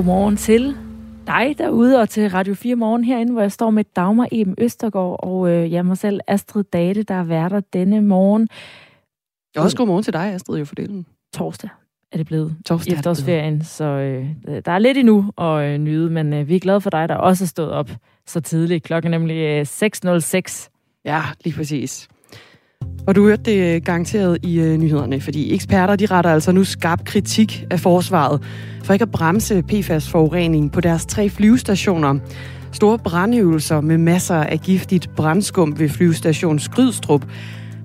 Godmorgen til dig derude og til Radio 4 Morgen herinde, hvor jeg står med Dagmar Eben Østergaard og øh, jeg mig selv Astrid Date, der er værter denne morgen. Også godmorgen til dig, Astrid, jo for delen. Torsdag er det blevet Torsdag efterårsferien, så øh, der er lidt endnu at øh, nyde, men øh, vi er glade for dig, der også er stået op så tidligt. Klokken er nemlig øh, 6.06. Ja, lige præcis. Og du hørte det øh, garanteret i øh, nyhederne, fordi eksperter de retter altså nu skarp kritik af forsvaret for ikke at bremse PFAS-forurening på deres tre flyvestationer. Store brandøvelser med masser af giftigt brandskum ved flyvestation Skrydstrup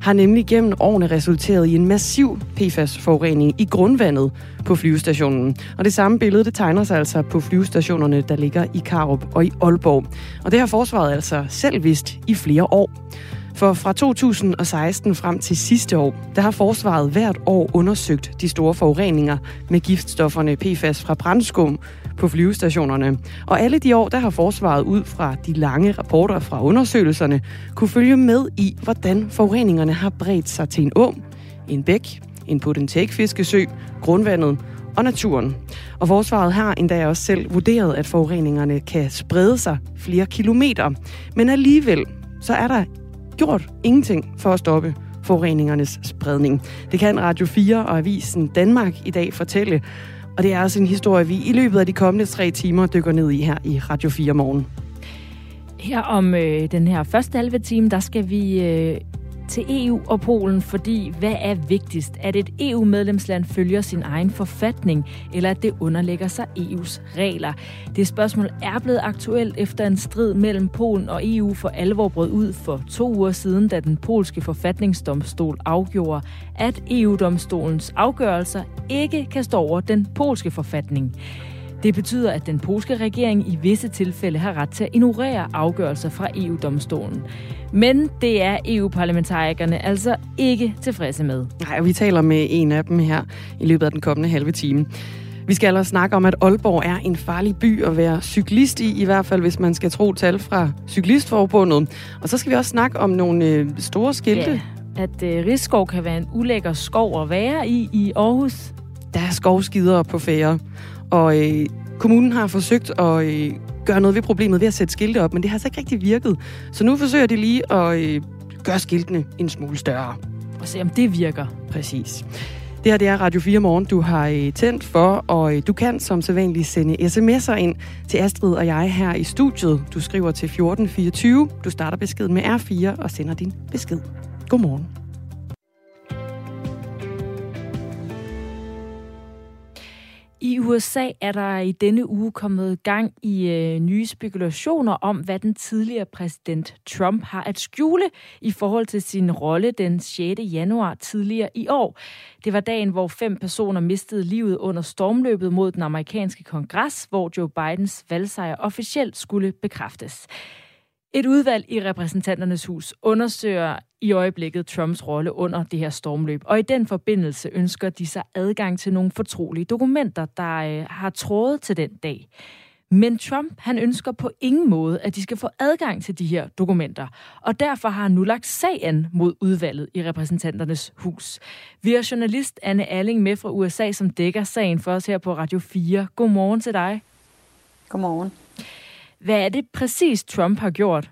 har nemlig gennem årene resulteret i en massiv PFAS-forurening i grundvandet på flyvestationen. Og det samme billede, det tegner sig altså på flyvestationerne, der ligger i Karup og i Aalborg. Og det har forsvaret altså selv vidst i flere år. For fra 2016 frem til sidste år, der har forsvaret hvert år undersøgt de store forureninger med giftstofferne PFAS fra brandskum på flyvestationerne. Og alle de år, der har forsvaret ud fra de lange rapporter fra undersøgelserne, kunne følge med i, hvordan forureningerne har bredt sig til en å, en bæk, en potentialfiskesø, grundvandet og naturen. Og forsvaret har endda også selv vurderet, at forureningerne kan sprede sig flere kilometer. Men alligevel, så er der gjort ingenting for at stoppe forureningernes spredning. Det kan Radio 4 og Avisen Danmark i dag fortælle, og det er også en historie, vi i løbet af de kommende tre timer dykker ned i her i Radio 4 morgen. Her om øh, den her første halve time, der skal vi øh, til EU og Polen, fordi hvad er vigtigst? At et EU-medlemsland følger sin egen forfatning, eller at det underlægger sig EU's regler? Det spørgsmål er blevet aktuelt efter en strid mellem Polen og EU for alvor brød ud for to uger siden, da den polske forfatningsdomstol afgjorde, at EU-domstolens afgørelser ikke kan stå over den polske forfatning. Det betyder, at den polske regering i visse tilfælde har ret til at ignorere afgørelser fra EU-domstolen. Men det er EU-parlamentarikerne altså ikke tilfredse med. Nej, vi taler med en af dem her i løbet af den kommende halve time. Vi skal altså snakke om, at Aalborg er en farlig by at være cyklist i, i hvert fald hvis man skal tro tal fra Cyklistforbundet. Og så skal vi også snakke om nogle øh, store skilte. Ja, at øh, Rigskov kan være en ulækker skov at være i i Aarhus. Der er skovskider på færre. Og øh, kommunen har forsøgt at øh, gøre noget ved problemet ved at sætte skilte op, men det har altså ikke rigtig virket. Så nu forsøger de lige at øh, gøre skiltene en smule større. Og se, om det virker. Præcis. Det her det er Radio 4 Morgen, du har øh, tændt for, og øh, du kan som sædvanligt sende sms'er ind til Astrid og jeg her i studiet. Du skriver til 1424, du starter beskeden med R4 og sender din besked. Godmorgen. I USA er der i denne uge kommet gang i øh, nye spekulationer om, hvad den tidligere præsident Trump har at skjule i forhold til sin rolle den 6. januar tidligere i år. Det var dagen, hvor fem personer mistede livet under stormløbet mod den amerikanske kongres, hvor Joe Bidens valgsejr officielt skulle bekræftes. Et udvalg i repræsentanternes hus undersøger i øjeblikket Trumps rolle under det her stormløb, og i den forbindelse ønsker de sig adgang til nogle fortrolige dokumenter, der øh, har trådet til den dag. Men Trump, han ønsker på ingen måde, at de skal få adgang til de her dokumenter, og derfor har han nu lagt sagen mod udvalget i repræsentanternes hus. Vi har journalist Anne Alling med fra USA, som dækker sagen for os her på Radio 4. Godmorgen til dig. Godmorgen. Hvad er det præcis, Trump har gjort?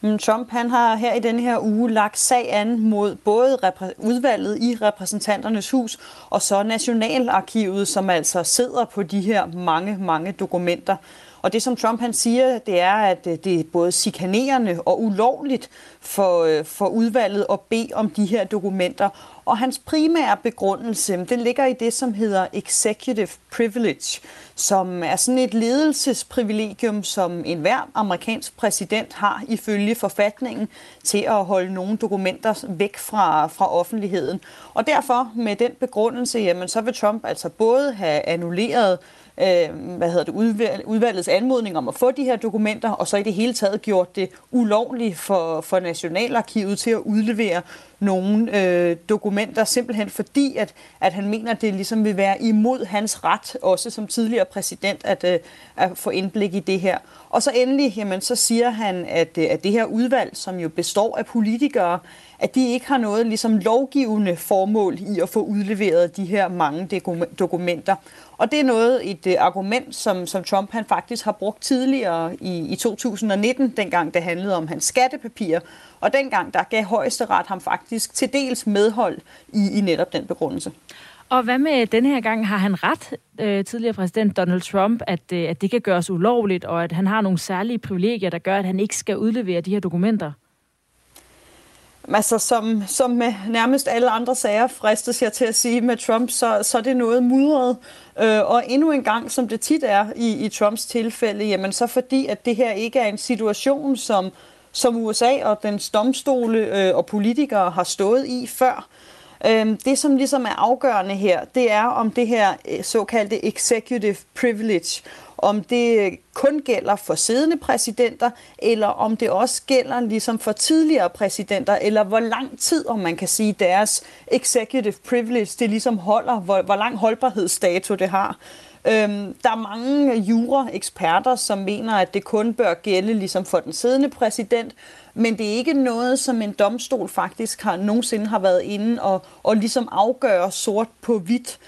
Mm, Trump han har her i denne her uge lagt sag an mod både udvalget i repræsentanternes hus og så Nationalarkivet, som altså sidder på de her mange, mange dokumenter. Og det, som Trump han siger, det er, at øh, det er både chikanerende og ulovligt for, øh, for udvalget at bede om de her dokumenter. Og hans primære begrundelse, den ligger i det, som hedder executive privilege, som er sådan et ledelsesprivilegium, som enhver amerikansk præsident har ifølge forfatningen til at holde nogle dokumenter væk fra, fra offentligheden. Og derfor med den begrundelse, jamen, så vil Trump altså både have annulleret øh, hvad hedder det, udvalg, udvalgets anmodning om at få de her dokumenter, og så i det hele taget gjort det ulovligt for, for Nationalarkivet til at udlevere nogle øh, dokumenter, simpelthen fordi, at, at han mener, at det ligesom vil være imod hans ret, også som tidligere præsident, at, øh, at få indblik i det her. Og så endelig, jamen, så siger han, at, øh, at det her udvalg, som jo består af politikere, at de ikke har noget ligesom lovgivende formål i at få udleveret de her mange dokumenter. Og det er noget, et øh, argument, som, som Trump han faktisk har brugt tidligere i, i 2019, dengang det handlede om hans skattepapirer. Og dengang der gav højesteret ham faktisk til dels medhold i, i netop den begrundelse. Og hvad med den her gang? Har han ret, øh, tidligere præsident Donald Trump, at, øh, at det kan gøres ulovligt, og at han har nogle særlige privilegier, der gør, at han ikke skal udlevere de her dokumenter? Altså, som, som med nærmest alle andre sager fristes jeg til at sige med Trump, så, så er det noget mudret. Øh, og endnu en gang, som det tit er i, i Trumps tilfælde, jamen så fordi, at det her ikke er en situation, som, som USA og dens domstole øh, og politikere har stået i før. Øh, det, som ligesom er afgørende her, det er om det her øh, såkaldte executive privilege, om det øh, kun gælder for siddende præsidenter, eller om det også gælder ligesom for tidligere præsidenter, eller hvor lang tid, om man kan sige, deres executive privilege, det ligesom holder, hvor, hvor lang holdbarhedsdato det har. Øhm, der er mange jura-eksperter, som mener, at det kun bør gælde ligesom for den siddende præsident, men det er ikke noget, som en domstol faktisk har nogensinde har været inde og, og ligesom afgøre sort på hvidt.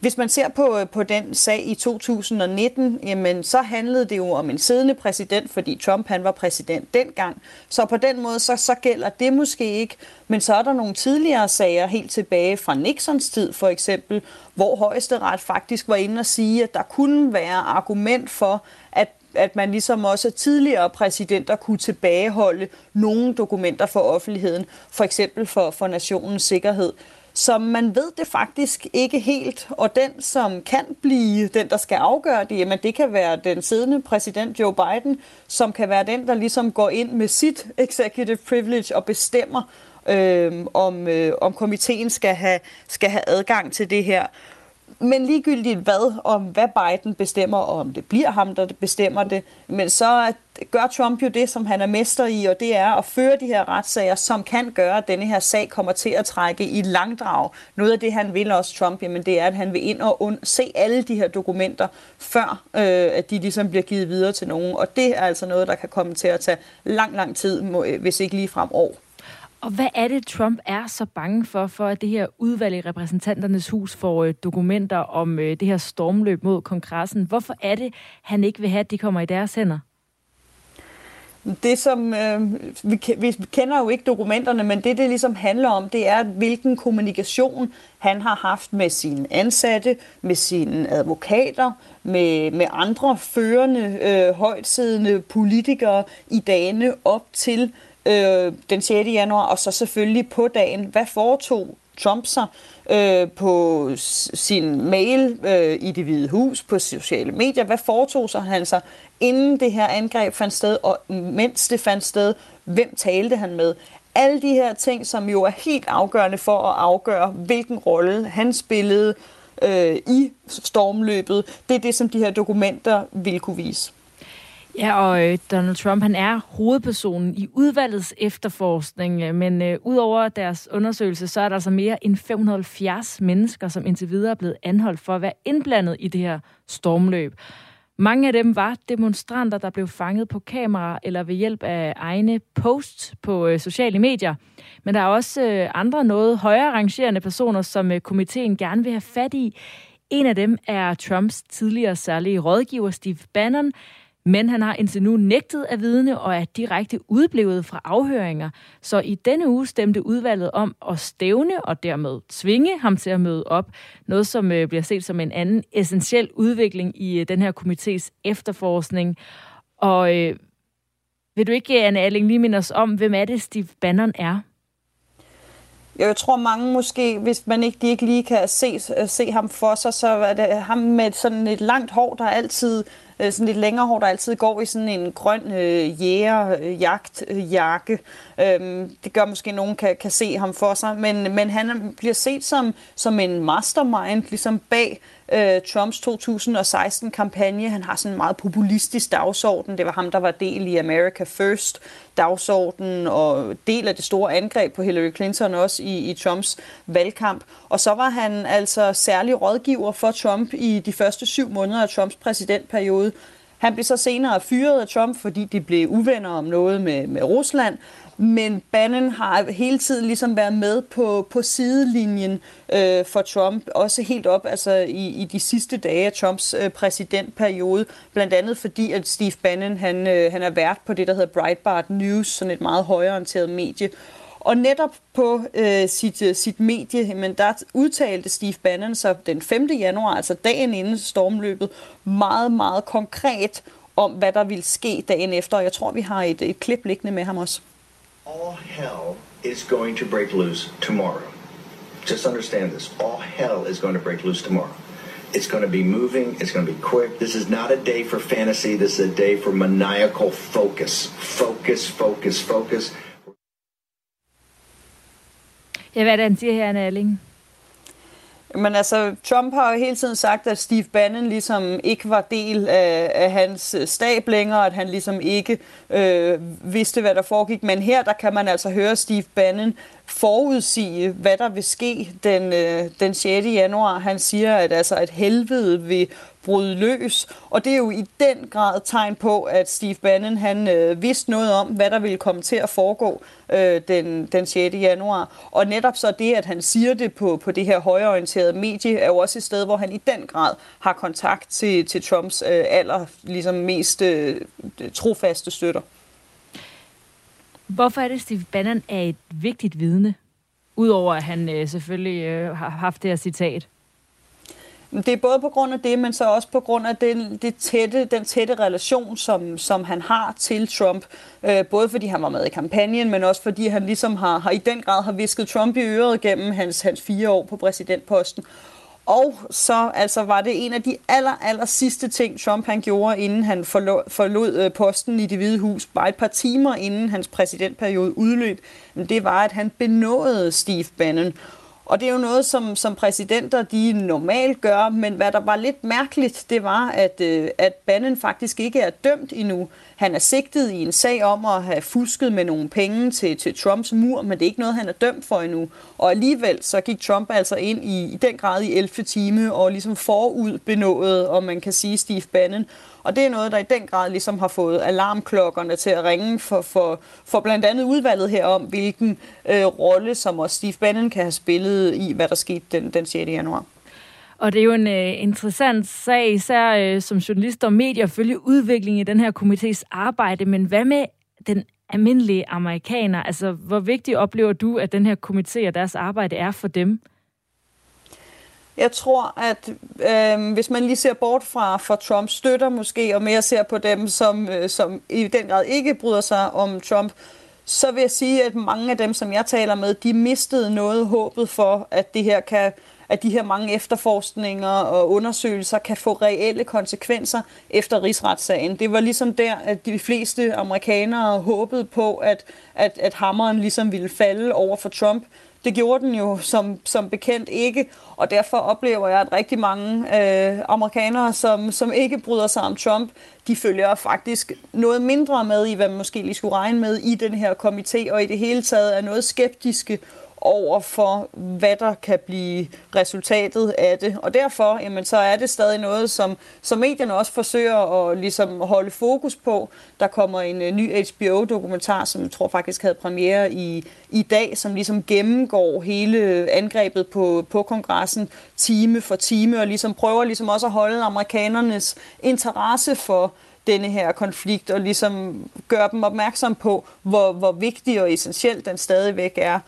Hvis man ser på, øh, på den sag i 2019, jamen, så handlede det jo om en siddende præsident, fordi Trump han var præsident dengang. Så på den måde, så, så gælder det måske ikke. Men så er der nogle tidligere sager, helt tilbage fra Nixons tid for eksempel, hvor højesteret faktisk var inde og sige, at der kunne være argument for, at at man ligesom også tidligere præsidenter kunne tilbageholde nogle dokumenter for offentligheden, for eksempel for, for nationens sikkerhed. Så man ved det faktisk ikke helt, og den, som kan blive den, der skal afgøre det, jamen det kan være den siddende præsident Joe Biden, som kan være den, der ligesom går ind med sit executive privilege og bestemmer, øh, om, øh, om komiteen skal have, skal have adgang til det her. Men ligegyldigt hvad, om hvad Biden bestemmer, og om det bliver ham, der bestemmer det, men så gør Trump jo det, som han er mester i, og det er at føre de her retssager, som kan gøre, at denne her sag kommer til at trække i langdrag. Noget af det, han vil også, Trump, jamen det er, at han vil ind og und- se alle de her dokumenter, før øh, at de ligesom bliver givet videre til nogen. Og det er altså noget, der kan komme til at tage lang, lang tid, øh, hvis ikke lige frem år. Og hvad er det, Trump er så bange for, for at det her udvalg i repræsentanternes hus får øh, dokumenter om øh, det her stormløb mod kongressen? Hvorfor er det, han ikke vil have, at de kommer i deres hænder? Det som, øh, vi, vi kender jo ikke dokumenterne, men det det ligesom handler om, det er, hvilken kommunikation han har haft med sine ansatte, med sine advokater, med, med andre førende, øh, højtsiddende politikere i dagene op til øh, Øh, den 6. januar, og så selvfølgelig på dagen. Hvad foretog Trump sig øh, på sin mail øh, i det hvide hus, på sociale medier? Hvad foretog sig han sig, inden det her angreb fandt sted, og mens det fandt sted? Hvem talte han med? Alle de her ting, som jo er helt afgørende for at afgøre, hvilken rolle han spillede øh, i stormløbet, det er det, som de her dokumenter vil kunne vise. Ja, og øh, Donald Trump, han er hovedpersonen i udvalgets efterforskning, øh, men øh, udover deres undersøgelse, så er der altså mere end 570 mennesker, som indtil videre er blevet anholdt for at være indblandet i det her stormløb. Mange af dem var demonstranter, der blev fanget på kamera eller ved hjælp af egne posts på øh, sociale medier. Men der er også øh, andre noget højere rangerende personer, som øh, komiteen gerne vil have fat i. En af dem er Trumps tidligere særlige rådgiver Steve Bannon, men han har indtil nu nægtet at vidne og er direkte udblevet fra afhøringer. Så i denne uge stemte udvalget om at stævne og dermed tvinge ham til at møde op. Noget, som øh, bliver set som en anden essentiel udvikling i øh, den her komités efterforskning. Og øh, vil du ikke, Anne Alling, lige minde os om, hvem er det, Steve Bannon er? Jeg tror mange måske, hvis man ikke, de ikke lige kan se, øh, se ham for sig, så er det ham med sådan et langt hår, der altid øh, sådan lidt længere hår, der altid går i sådan en grøn øh, jægerjagtjakke. Øh, øhm, det gør måske, at nogen kan, kan se ham for sig, men, men han bliver set som, som en mastermind, ligesom bag øh, Trumps 2016-kampagne. Han har sådan en meget populistisk dagsorden. Det var ham, der var del i America First dagsorden og del af det store angreb på Hillary Clinton også i, i Trumps valgkamp. Og så var han altså særlig rådgiver for Trump i de første syv måneder af Trumps præsidentperiode. Han blev så senere fyret af Trump, fordi de blev uvenner om noget med, med Rusland. Men Bannon har hele tiden ligesom været med på, på sidelinjen øh, for Trump, også helt op altså i, i de sidste dage af Trumps øh, præsidentperiode, blandt andet fordi, at Steve Bannon han, øh, han er vært på det, der hedder Breitbart News, sådan et meget højorienteret medie. Og netop på øh, sit, øh, sit medie, men der udtalte Steve Bannon så den 5. januar, altså dagen inden stormløbet, meget, meget konkret om, hvad der ville ske dagen efter. Og jeg tror, vi har et, et klip liggende med ham også. All hell is going to break loose tomorrow. Just understand this. All hell is going to break loose tomorrow. It's going to be moving. It's going to be quick. This is not a day for fantasy. This is a day for maniacal focus. Focus, focus, focus. Ja, hvad er det, han siger her, Anna Alling? Men altså, Trump har jo hele tiden sagt, at Steve Bannon ligesom ikke var del af, af hans stab længere, at han ligesom ikke øh, vidste, hvad der foregik. Men her, der kan man altså høre Steve Bannon forudsige, hvad der vil ske den, øh, den 6. januar. Han siger, at altså, at helvede vil bryde løs. Og det er jo i den grad tegn på, at Steve Bannon han øh, vidste noget om, hvad der ville komme til at foregå øh, den, den 6. januar. Og netop så det, at han siger det på, på det her højorienterede medie, er jo også et sted, hvor han i den grad har kontakt til, til Trumps øh, aller ligesom mest øh, trofaste støtter. Hvorfor er det, Steve Bannon er et vigtigt vidne? Udover at han øh, selvfølgelig øh, har haft det her citat. Det er både på grund af det, men så også på grund af den, det tætte, den tætte relation, som, som han har til Trump. Øh, både fordi han var med i kampagnen, men også fordi han ligesom har, har i den grad har visket Trump i øret gennem hans, hans fire år på præsidentposten. Og så altså, var det en af de aller, aller sidste ting, Trump han gjorde, inden han forlod, forlod posten i det hvide hus, bare et par timer inden hans præsidentperiode udløb. Det var, at han benåede Steve Bannon. Og det er jo noget, som, som præsidenter de normalt gør, men hvad der var lidt mærkeligt, det var, at, øh, at Bannon faktisk ikke er dømt endnu. Han er sigtet i en sag om at have fusket med nogle penge til, til Trumps mur, men det er ikke noget, han er dømt for endnu. Og alligevel så gik Trump altså ind i, i den grad i 11. time og ligesom forud benåede, om man kan sige, Steve Bannon. Og det er noget, der i den grad ligesom har fået alarmklokkerne til at ringe for, for, for blandt andet udvalget her om, hvilken øh, rolle, som også Steve Bannon kan have spillet i, hvad der skete den, den 6. januar. Og det er jo en øh, interessant sag, især øh, som journalist og medier, at følge udviklingen i den her komités arbejde. Men hvad med den almindelige amerikaner? Altså, hvor vigtigt oplever du, at den her komité og deres arbejde er for dem? Jeg tror, at øh, hvis man lige ser bort fra for Trumps støtter måske, og mere ser på dem, som, øh, som i den grad ikke bryder sig om Trump, så vil jeg sige, at mange af dem, som jeg taler med, de mistede noget håbet for, at det her kan at de her mange efterforskninger og undersøgelser kan få reelle konsekvenser efter rigsretssagen. Det var ligesom der, at de fleste amerikanere håbede på, at, at, at hammeren ligesom ville falde over for Trump. Det gjorde den jo som, som bekendt ikke, og derfor oplever jeg, at rigtig mange øh, amerikanere, som, som ikke bryder sig om Trump, de følger faktisk noget mindre med i, hvad man måske lige skulle regne med i den her komité, og i det hele taget er noget skeptiske over for, hvad der kan blive resultatet af det. Og derfor, jamen, så er det stadig noget, som, som medierne også forsøger at ligesom holde fokus på. Der kommer en uh, ny HBO-dokumentar, som jeg tror faktisk havde premiere i, i dag, som ligesom gennemgår hele angrebet på, på kongressen time for time, og ligesom prøver ligesom også at holde amerikanernes interesse for denne her konflikt, og ligesom gøre dem opmærksom på, hvor, hvor vigtig og essentiel den stadigvæk er.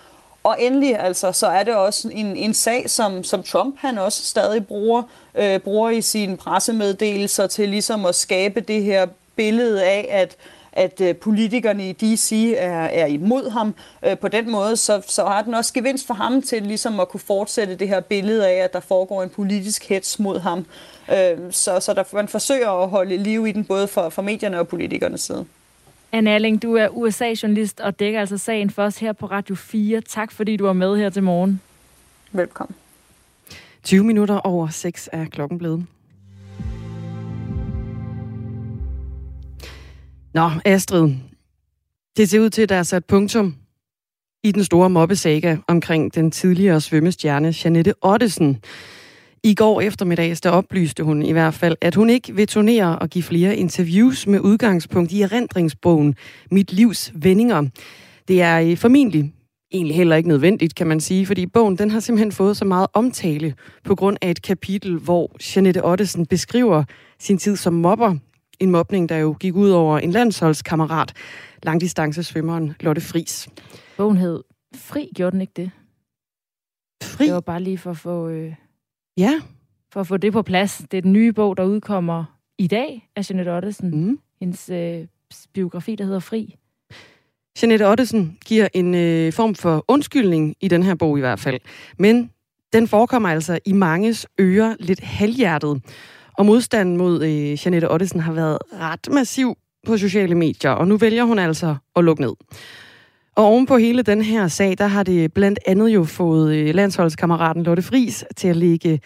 Og endelig altså, så er det også en, en sag, som, som Trump han også stadig bruger, øh, bruger i sine pressemeddelelser til ligesom at skabe det her billede af, at at øh, politikerne i DC er, er imod ham øh, på den måde, så, så har den også gevinst for ham til ligesom at kunne fortsætte det her billede af, at der foregår en politisk hets mod ham. Øh, så, så der, man forsøger at holde liv i den, både for, for medierne og politikernes side. Anne Erling, du er USA-journalist og dækker altså sagen for os her på Radio 4. Tak fordi du var med her til morgen. Velkommen. 20 minutter over 6 er klokken blevet. Nå, Astrid. Det ser ud til, at der er sat punktum i den store mobbesaga omkring den tidligere svømmestjerne Janette Ottesen. I går eftermiddags, der oplyste hun i hvert fald, at hun ikke vil turnere og give flere interviews med udgangspunkt i erindringsbogen Mit livs vendinger. Det er øh, formentlig egentlig heller ikke nødvendigt, kan man sige, fordi bogen den har simpelthen fået så meget omtale på grund af et kapitel, hvor Janette Ottesen beskriver sin tid som mobber. En mobning, der jo gik ud over en landsholdskammerat, langdistancesvømmeren Lotte Fris. Bogen hed Fri, gjorde den ikke det? Fri? Det var bare lige for at få, øh, Ja. for at få det på plads. Det er den nye bog, der udkommer i dag af Jeanette Ottesen. Mm. Hendes øh, biografi, der hedder Fri. Jeanette Ottesen giver en øh, form for undskyldning i den her bog i hvert fald. Men den forekommer altså i manges ører lidt halvhjertet. Og modstanden mod øh, Jeanette Ottesen har været ret massiv på sociale medier, og nu vælger hun altså at lukke ned. Og oven på hele den her sag, der har det blandt andet jo fået øh, landsholdskammeraten Lotte Fris til at lægge øh,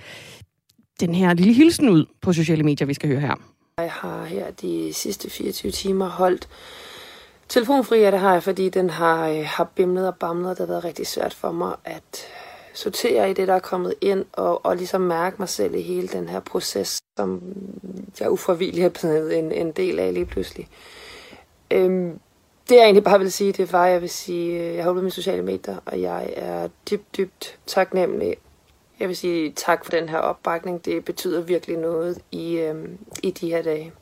den her lille hilsen ud på sociale medier, vi skal høre her. Jeg har her de sidste 24 timer holdt telefonfri, og det har jeg, fordi den har, øh, har bimlet og bamlet, og det har været rigtig svært for mig at sortere i det, der er kommet ind, og, og ligesom mærke mig selv i hele den her proces, som jeg ufravilligt har blevet en, en del af lige pludselig. Øhm, det jeg egentlig bare vil sige, det var, jeg vil sige, øh, jeg har med sociale medier, og jeg er dybt, dybt taknemmelig. Jeg vil sige tak for den her opbakning. Det betyder virkelig noget i, øhm, i de her dage.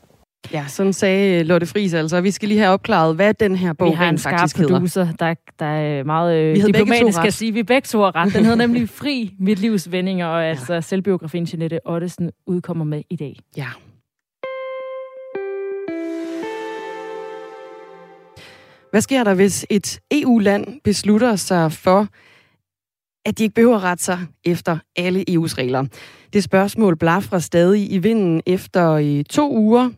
Ja, sådan sagde Lotte Friis altså. Vi skal lige have opklaret, hvad den her bog vi har en rent skarp faktisk hedder. producer, der, der er meget øh, begge to diplomatisk at sige. Vi begge to har ret. Den hedder nemlig Fri, mit livs vendinger, og altså selvbiografien Jeanette Ottesen udkommer med i dag. Ja. Hvad sker der, hvis et EU-land beslutter sig for, at de ikke behøver at rette sig efter alle EU's regler? Det spørgsmål blafrer stadig i vinden efter i to uger.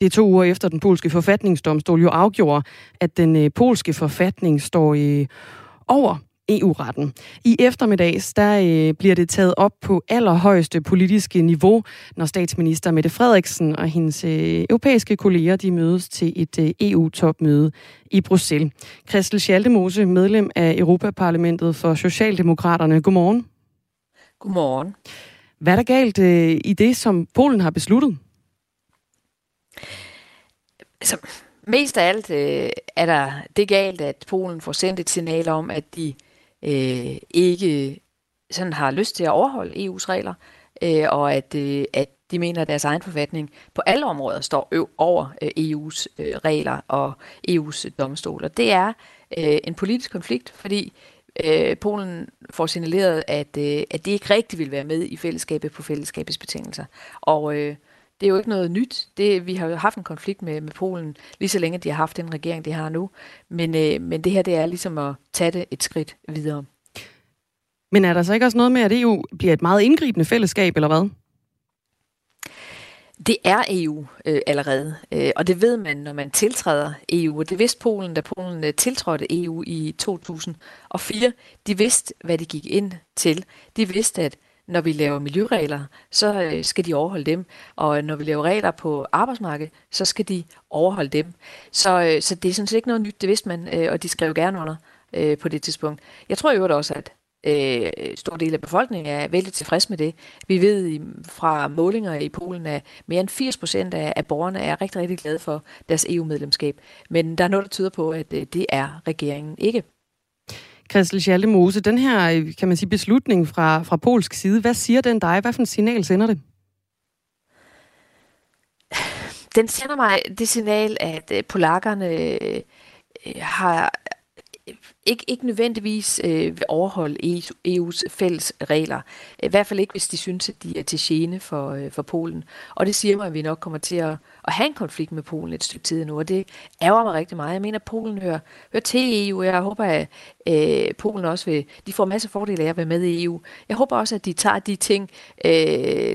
Det er to uger efter den polske forfatningsdomstol jo afgjorde, at den øh, polske forfatning står i over EU-retten. I eftermiddags der øh, bliver det taget op på allerhøjeste politiske niveau, når statsminister Mette Frederiksen og hendes øh, europæiske kolleger de mødes til et øh, EU-topmøde i Bruxelles. Christel Schaldemose, medlem af Europaparlamentet for Socialdemokraterne. Godmorgen. Godmorgen. Hvad er der galt øh, i det, som Polen har besluttet? Altså, mest af alt øh, er der det galt, at Polen får sendt et signal om, at de øh, ikke sådan har lyst til at overholde EU's regler, øh, og at, øh, at de mener, at deres egen forfatning på alle områder står øv over øh, EU's øh, regler og EU's øh, domstol. Og det er øh, en politisk konflikt, fordi øh, Polen får signaleret, at, øh, at det ikke rigtig vil være med i fællesskabet på fællesskabets betingelser. Og øh, det er jo ikke noget nyt. Det, vi har jo haft en konflikt med, med Polen, lige så længe de har haft den regering, de har nu. Men, øh, men det her, det er ligesom at tage det et skridt videre. Men er der så ikke også noget med, at EU bliver et meget indgribende fællesskab, eller hvad? Det er EU øh, allerede, øh, og det ved man, når man tiltræder EU. Og det vidste Polen, da Polen øh, tiltrådte EU i 2004. De vidste, hvad de gik ind til. De vidste, at når vi laver miljøregler, så øh, skal de overholde dem. Og øh, når vi laver regler på arbejdsmarkedet, så skal de overholde dem. Så, øh, så det er sådan set ikke noget nyt, det vidste man, og de skrev gerne under på det tidspunkt. Jeg tror jo også, at øh, stor del af befolkningen er vældig tilfreds med det. Vi ved i, fra målinger i Polen, at mere end 80 procent af, af borgerne er rigtig, rigtig glade for deres EU-medlemskab. Men der er noget, der tyder på, at øh, det er regeringen ikke. Christel Schaldemose, den her øh, kan man sige, beslutning fra, fra polsk side, hvad siger den dig? Hvad for en signal sender det? Den sender mig det signal, at øh, polakkerne øh, har ikke, ikke nødvendigvis øh, vil overholde EU's, e EU's fælles regler. I hvert fald ikke, hvis de synes, at de er til gene for, øh, for Polen. Og det siger mig, at vi nok kommer til at, at have en konflikt med Polen et stykke tid nu, og det ærger mig rigtig meget. Jeg mener, at Polen hører, hører til EU, og jeg håber, at øh, Polen også vil... De får masser af fordele af at være med i EU. Jeg håber også, at de tager de ting, øh,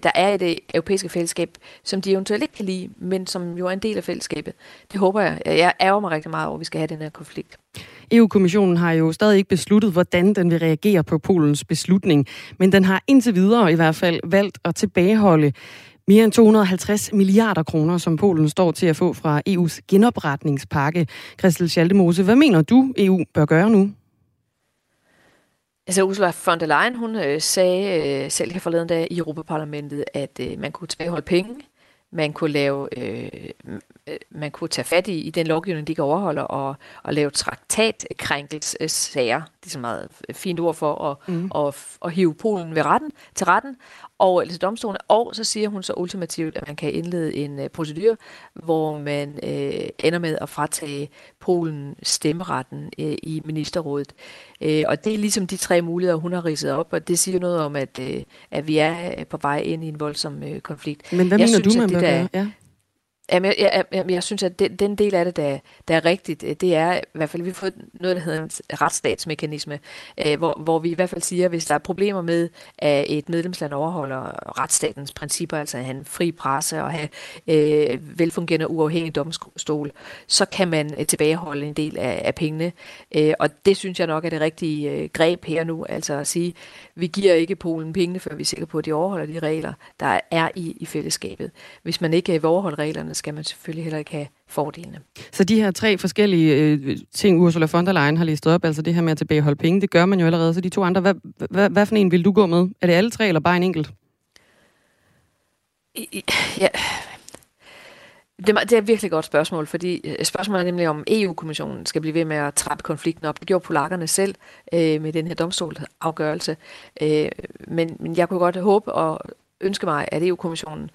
der er i det europæiske fællesskab, som de eventuelt ikke kan lide, men som jo er en del af fællesskabet. Det håber jeg. Jeg ærger mig rigtig meget over, at vi skal have den her konflikt. EU-kommissionen har jo stadig ikke besluttet, hvordan den vil reagere på Polens beslutning, men den har indtil videre i hvert fald valgt at tilbageholde mere end 250 milliarder kroner, som Polen står til at få fra EU's genopretningspakke. Christel Schaldemose, hvad mener du, EU bør gøre nu? Altså Ursula von der Leyen, hun øh, sagde øh, selv her forleden dag i Europaparlamentet, at øh, man kunne tilbageholde penge man kunne lave, øh, man kunne tage fat i, i den lovgivning, de kan overholde, og, og lave traktatkrænkelsessager, det er så meget fint ord for, at, mm. og, og hive Polen ved retten, til retten, og til domstolen, og så siger hun så ultimativt, at man kan indlede en uh, procedur, hvor man uh, ender med at fratage Polen stemmeretten uh, i ministerrådet. Uh, og det er ligesom de tre muligheder, hun har ridset op, og det siger noget om, at, uh, at vi er på vej ind i en voldsom uh, konflikt. Men hvad jeg mener synes, du, man bør gøre? Ja. Jamen, jeg, jeg, jeg, jeg synes, at den, den del af det, der, der er rigtigt, øh, det er i hvert fald, at vi har fået noget, der hedder en retsstatsmekanisme, øh, hvor, hvor vi i hvert fald siger, at hvis der er problemer med, at et medlemsland overholder retsstatens principper, altså at have en fri presse og have øh, velfungerende uafhængig domstol, så kan man øh, tilbageholde en del af, af pengene. Øh, og det synes jeg nok er det rigtige øh, greb her nu, altså at sige, vi giver ikke Polen pengene, før vi er sikre på, at de overholder de regler, der er i, i fællesskabet. Hvis man ikke øh, vil overholde reglerne, skal man selvfølgelig heller ikke have fordelene. Så de her tre forskellige øh, ting, Ursula von der Leyen har listet op, altså det her med at tilbageholde penge, det gør man jo allerede. Så de to andre, hvad, hvad, hvad for en vil du gå med? Er det alle tre, eller bare en enkelt? Ja, det er, det er et virkelig godt spørgsmål, fordi øh, spørgsmålet er nemlig, om EU-kommissionen skal blive ved med at trappe konflikten op. Det gjorde polakkerne selv øh, med den her domstolafgørelse. Øh, men, men jeg kunne godt håbe og ønske mig, at EU-kommissionen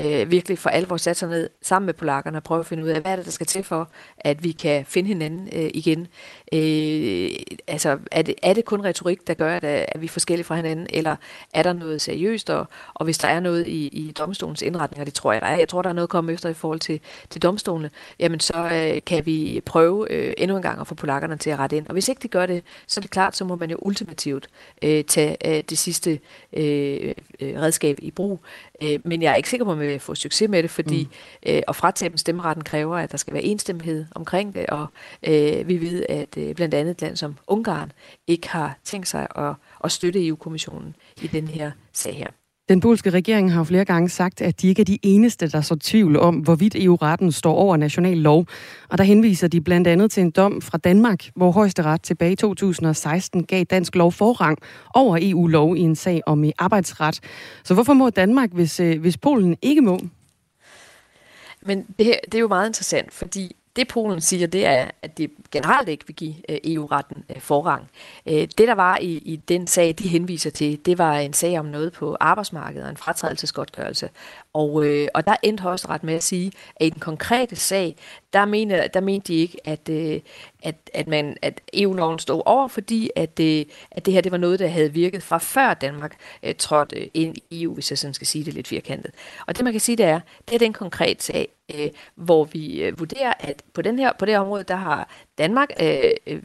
øh, virkelig for alvor sat sig ned sammen med polakkerne og prøve at finde ud af, hvad er det, der skal til for, at vi kan finde hinanden øh, igen. Øh, altså, er det, er det kun retorik, der gør, at, at vi er forskellige fra hinanden, eller er der noget seriøst, og, og hvis der er noget i, i domstolens indretninger, det tror jeg, der er, jeg tror, der er noget at komme efter i forhold til, til domstolene, jamen så øh, kan vi prøve øh, endnu en gang at få polakkerne til at rette ind. Og hvis ikke det gør det, så er det klart, så må man jo ultimativt øh, tage øh, det sidste øh, øh, redskab i brug. Øh, men jeg er ikke sikker på, at man vil få succes med det, fordi mm. øh, at fratage dem stemmeretten kræver, at der skal være enstemmighed omkring det, og øh, vi ved, at øh, blandt andet et land som Ungarn ikke har tænkt sig at, at støtte EU-kommissionen i den her sag her. Den polske regering har flere gange sagt, at de ikke er de eneste, der så tvivl om, hvorvidt EU-retten står over national lov. Og der henviser de blandt andet til en dom fra Danmark, hvor højesteret tilbage i 2016 gav dansk lov forrang over EU-lov i en sag om arbejdsret. Så hvorfor må Danmark, hvis, øh, hvis Polen ikke må? Men det, her, det er jo meget interessant, fordi det Polen siger, det er, at de generelt ikke vil give øh, EU-retten øh, forrang. Øh, det, der var i, i den sag, de henviser til, det var en sag om noget på arbejdsmarkedet og en fratrædelsesgodtgørelse. Og, øh, og der endte højesteret med at sige, at i den konkrete sag, der, mener, der mente de ikke, at, øh, at, at, man, at EU-loven stod over, fordi at, øh, at det her det var noget, der havde virket fra før Danmark øh, trådte ind i EU, hvis jeg sådan skal sige det lidt firkantet. Og det man kan sige, det er, det er den konkrete sag, øh, hvor vi øh, vurderer, at på, den her, på det her område, der har Danmark øh, øh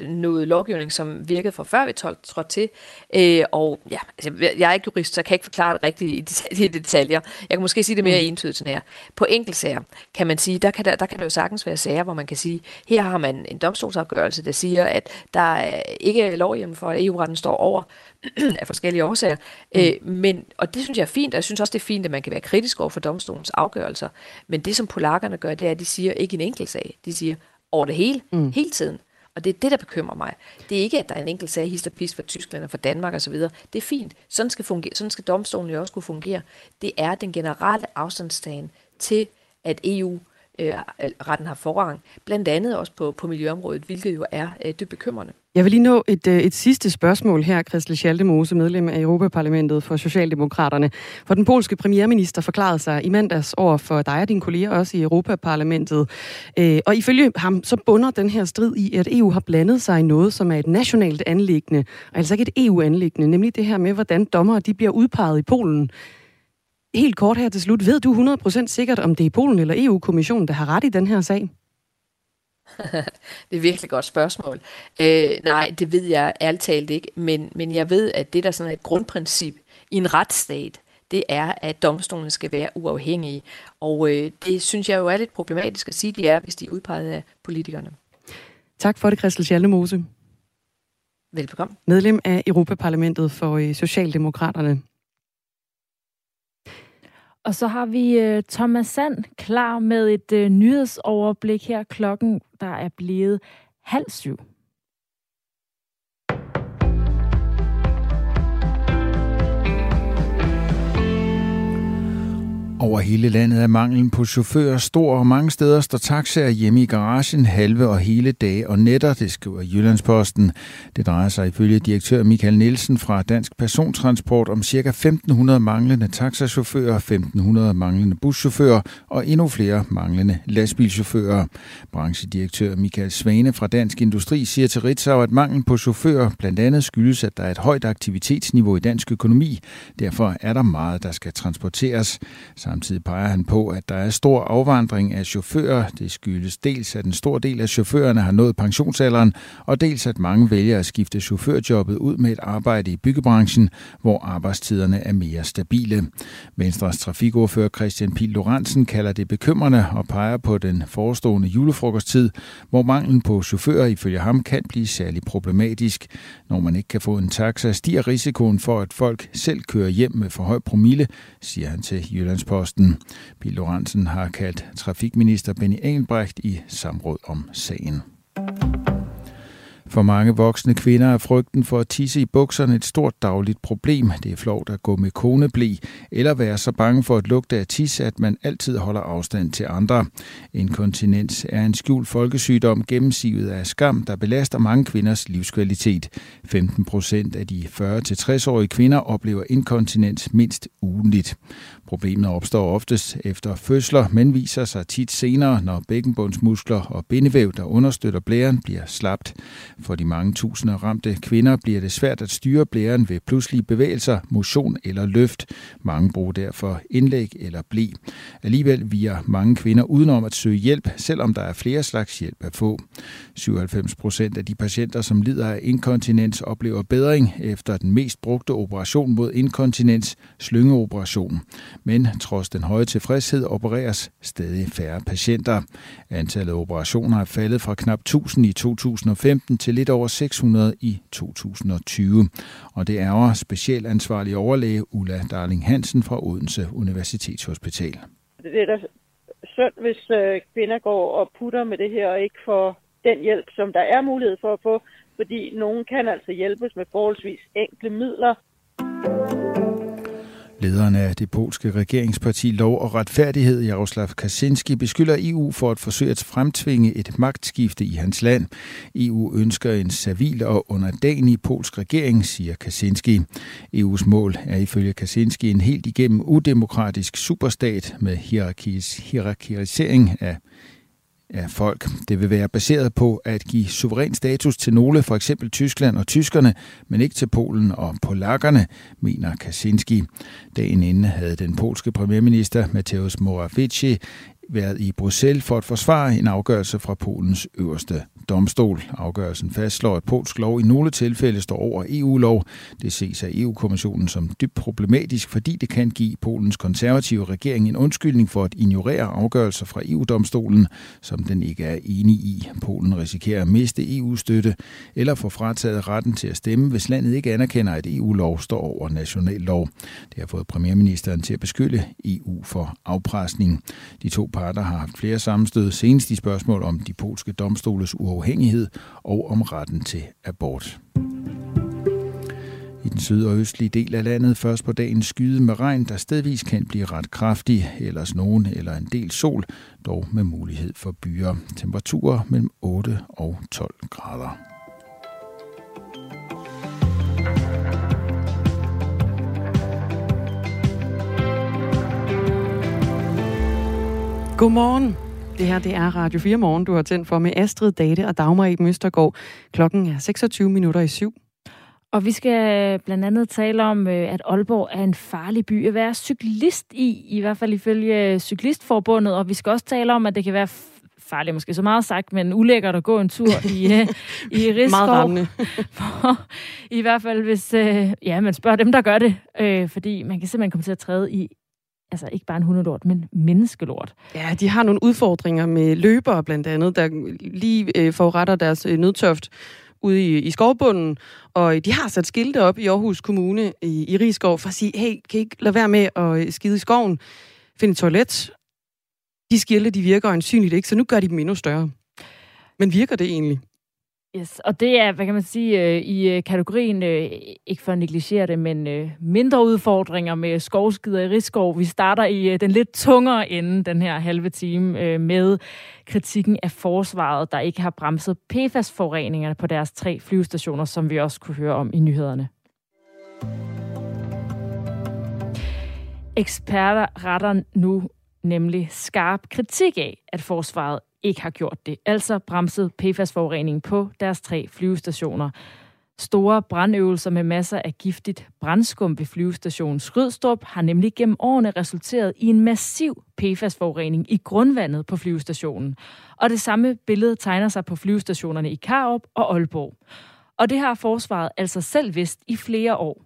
noget lovgivning, som virkede fra før vi trådte til. Øh, og ja, altså, jeg er ikke jurist, så jeg kan ikke forklare det rigtigt i, detaljer, i detaljer. Jeg kan måske sige det mere mm. entydigt sådan her. På enkeltsager kan man sige, der kan der, der kan det jo sagtens være sager, hvor man kan sige, her har man en domstolsafgørelse, der siger, at der er ikke lovhjem for, at EU-retten står over af forskellige årsager. Mm. Øh, men, og det synes jeg er fint, og jeg synes også, det er fint, at man kan være kritisk over for domstolens afgørelser. Men det, som polakkerne gør, det er, at de siger ikke en enkelt sag. De siger over det hele, mm. hele tiden. Og det er det, der bekymrer mig. Det er ikke, at der er en enkelt sag, hister pis for Tyskland og for Danmark osv. Det er fint. Sådan skal, fungere, sådan skal domstolen jo også kunne fungere. Det er den generelle afstandstagen til, at EU øh, retten har forrang, blandt andet også på, på miljøområdet, hvilket jo er øh, dybt bekymrende. Jeg vil lige nå et, øh, et sidste spørgsmål her, Christel Schaldemose, medlem af Europaparlamentet for Socialdemokraterne. For den polske premierminister forklarede sig i mandags over for dig og dine kolleger også i Europaparlamentet. Øh, og ifølge ham, så bunder den her strid i, at EU har blandet sig i noget, som er et nationalt anlæggende, og altså ikke et EU-anlæggende, nemlig det her med, hvordan dommere de bliver udpeget i Polen. Helt kort her til slut. Ved du 100% sikkert, om det er Polen eller EU-kommissionen, der har ret i den her sag? Det er et virkelig godt spørgsmål. Øh, nej, det ved jeg ærligt talt ikke, men, men jeg ved, at det der sådan er et grundprincip i en retsstat, det er, at domstolene skal være uafhængige. Og øh, det synes jeg jo er lidt problematisk at sige, de er, hvis de er udpeget af politikerne. Tak for det, Christel Schaldemose. Velbekomme. Medlem af Europaparlamentet for øh, Socialdemokraterne. Og så har vi øh, Thomas Sand klar med et øh, nyhedsoverblik her. Klokken, der er blevet halv syv. Over hele landet er manglen på chauffører stor, og mange steder står taxaer hjemme i garagen halve og hele dage og nætter, det skriver Jyllandsposten. Det drejer sig ifølge direktør Michael Nielsen fra Dansk Persontransport om ca. 1500 manglende taxachauffører, 1500 manglende buschauffører og endnu flere manglende lastbilchauffører. Branchedirektør Michael Svane fra Dansk Industri siger til Ritzau, at manglen på chauffører blandt andet skyldes, at der er et højt aktivitetsniveau i dansk økonomi. Derfor er der meget, der skal transporteres. Samtidig peger han på, at der er stor afvandring af chauffører. Det skyldes dels, at en stor del af chaufførerne har nået pensionsalderen, og dels at mange vælger at skifte chaufførjobbet ud med et arbejde i byggebranchen, hvor arbejdstiderne er mere stabile. Venstres trafikordfører Christian Pil Lorentzen kalder det bekymrende og peger på den forestående julefrokosttid, hvor manglen på chauffører ifølge ham kan blive særlig problematisk. Når man ikke kan få en taxa, stiger risikoen for, at folk selv kører hjem med for høj promille, siger han til Jyllands Jyllandsposten. Pil Lorentzen har kaldt trafikminister Benny Engelbrecht i samråd om sagen. For mange voksne kvinder er frygten for at tisse i bukserne et stort dagligt problem. Det er flot at gå med konebli, eller være så bange for at lugte af tis, at man altid holder afstand til andre. Inkontinens er en skjult folkesygdom gennemsivet af skam, der belaster mange kvinders livskvalitet. 15 procent af de 40-60-årige kvinder oplever inkontinens mindst ugenligt. Problemet opstår oftest efter fødsler, men viser sig tit senere, når bækkenbundsmuskler og bindevæv, der understøtter blæren, bliver slapt. For de mange tusinde ramte kvinder bliver det svært at styre blæren ved pludselige bevægelser, motion eller løft. Mange bruger derfor indlæg eller blæ. Alligevel viger mange kvinder udenom at søge hjælp, selvom der er flere slags hjælp at få. 97 procent af de patienter, som lider af inkontinens, oplever bedring efter den mest brugte operation mod inkontinens, slyngeoperation. Men trods den høje tilfredshed opereres stadig færre patienter. Antallet af operationer er faldet fra knap 1000 i 2015 til lidt over 600 i 2020. Og det ærger specielt ansvarlig overlæge Ulla Darling Hansen fra Odense Universitetshospital. Det er da synd, hvis øh, kvinder går og putter med det her og ikke får den hjælp, som der er mulighed for at få, fordi nogen kan altså hjælpes med forholdsvis enkle midler. Lederen af det polske regeringsparti Lov og Retfærdighed, Jaroslav Kaczynski, beskylder EU for at forsøge at fremtvinge et magtskifte i hans land. EU ønsker en servil og underdanig polsk regering, siger Kaczynski. EU's mål er ifølge Kaczynski en helt igennem udemokratisk superstat med hierarkis, hierarkisering af af folk. Det vil være baseret på at give suveræn status til nogle, for eksempel Tyskland og tyskerne, men ikke til Polen og polakkerne, mener Kaczynski. Dagen inden havde den polske premierminister Mateusz Morawiecki været i Bruxelles for at forsvare en afgørelse fra Polens øverste domstol. Afgørelsen fastslår, at polsk lov i nogle tilfælde står over EU-lov. Det ses af EU-kommissionen som dybt problematisk, fordi det kan give Polens konservative regering en undskyldning for at ignorere afgørelser fra EU-domstolen, som den ikke er enig i. Polen risikerer at miste EU-støtte eller få frataget retten til at stemme, hvis landet ikke anerkender, at EU-lov står over national lov. Det har fået premierministeren til at beskylde EU for afpresning. De to parter har haft flere sammenstød, senest i spørgsmål om de polske domstoles uafhængighed og om retten til abort. I den syd- og østlige del af landet først på dagen skyde med regn, der stedvis kan blive ret kraftig, ellers nogen eller en del sol, dog med mulighed for byer. Temperaturer mellem 8 og 12 grader. Godmorgen. Det her det er Radio 4 Morgen, du har tændt for med Astrid Date og Dagmar i Østergaard. Klokken er 26 minutter i syv. Og vi skal blandt andet tale om, øh, at Aalborg er en farlig by at være cyklist i, i hvert fald ifølge Cyklistforbundet. Og vi skal også tale om, at det kan være farligt, måske så meget sagt, men ulækkert at gå en tur i, øh, i Rigskov. Meget rammende. I hvert fald, hvis øh, ja, man spørger dem, der gør det. fordi man kan simpelthen komme til at træde i altså ikke bare en hundelort, men menneskelort. Ja, de har nogle udfordringer med løbere blandt andet, der lige øh, foruretter deres øh, nødtøft ude i, i skovbunden, og øh, de har sat skilte op i Aarhus Kommune i, i Rigskov for at sige, hey, kan I ikke lade være med at øh, skide i skoven? Find et toilet. De skilte, de virker øjensynligt ikke, så nu gør de dem endnu større. Men virker det egentlig? Yes, og det er, hvad kan man sige, øh, i øh, kategorien, øh, ikke for at negligere det, men mindre udfordringer med skovskider i Rigskov. Vi starter i den lidt tungere ende, den her halve time, med kritikken af forsvaret, der ikke har bremset PFAS-forureningerne på deres tre flyvestationer, som vi også kunne høre om i nyhederne. Eksperter retter nu nemlig skarp kritik af, at forsvaret ikke har gjort det, altså bremset PFAS-forureningen på deres tre flyvestationer. Store brandøvelser med masser af giftigt brandskum ved flyvestationen Skrydstrup har nemlig gennem årene resulteret i en massiv PFAS-forurening i grundvandet på flyvestationen. Og det samme billede tegner sig på flyvestationerne i Karup og Aalborg. Og det har forsvaret altså selv vidst i flere år.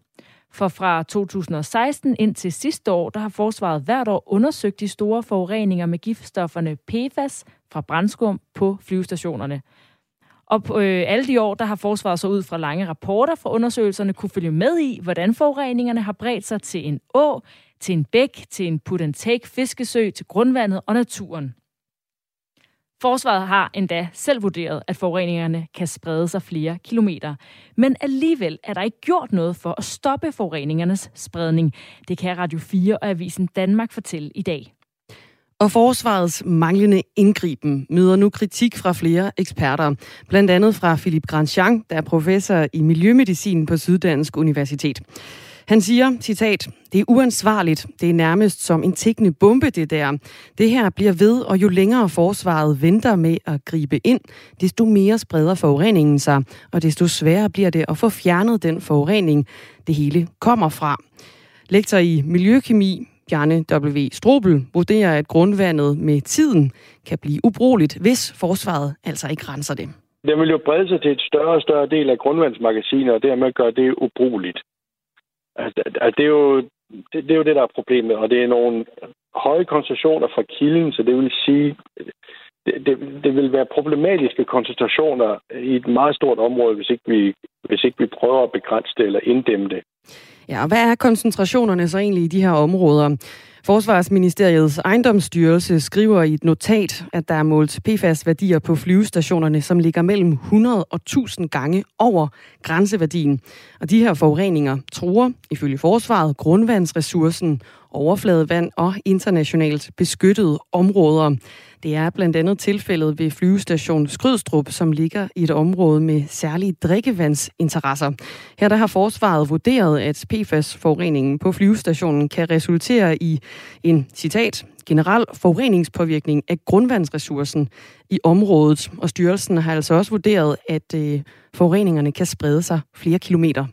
For fra 2016 ind til sidste år, der har forsvaret hvert år undersøgt de store forureninger med giftstofferne PFAS fra brandskum på flyvestationerne. Og på øh, alle de år, der har forsvaret så ud fra lange rapporter fra undersøgelserne kunne følge med i, hvordan forureningerne har bredt sig til en å, til en bæk, til en put-and-take fiskesø, til grundvandet og naturen. Forsvaret har endda selv vurderet, at forureningerne kan sprede sig flere kilometer. Men alligevel er der ikke gjort noget for at stoppe forureningernes spredning. Det kan Radio 4 og Avisen Danmark fortælle i dag. Og forsvarets manglende indgriben møder nu kritik fra flere eksperter. Blandt andet fra Philip Grandjean, der er professor i miljømedicin på Syddansk Universitet. Han siger, citat, det er uansvarligt. Det er nærmest som en tækkende bombe, det der. Det her bliver ved, og jo længere forsvaret venter med at gribe ind, desto mere spreder forureningen sig, og desto sværere bliver det at få fjernet den forurening, det hele kommer fra. Lektor i miljøkemi, Bjarne W. Strobel, vurderer, at grundvandet med tiden kan blive ubrugeligt, hvis forsvaret altså ikke renser det. Det vil jo brede sig til et større og større del af grundvandsmagasiner, og dermed gøre det ubrugeligt. Altså, altså, det, er jo, det, det er jo det, der er problemet, og det er nogle høje koncentrationer fra kilden, så det vil sige, det, det, det vil være problematiske koncentrationer i et meget stort område, hvis ikke vi, hvis ikke vi prøver at begrænse det eller inddæmme det. Ja, og hvad er koncentrationerne så egentlig i de her områder? Forsvarsministeriets ejendomsstyrelse skriver i et notat, at der er målt PFAS-værdier på flyvestationerne, som ligger mellem 100 og 1000 gange over grænseværdien. Og de her forureninger truer, ifølge forsvaret, grundvandsressourcen, overfladevand og internationalt beskyttede områder. Det er blandt andet tilfældet ved flyvestation Skrydstrup, som ligger i et område med særlige drikkevandsinteresser. Her der har forsvaret vurderet, at PFAS-forureningen på flyvestationen kan resultere i en, citat, generel forureningspåvirkning af grundvandsressourcen i området. Og styrelsen har altså også vurderet, at øh, forureningerne kan sprede sig flere kilometer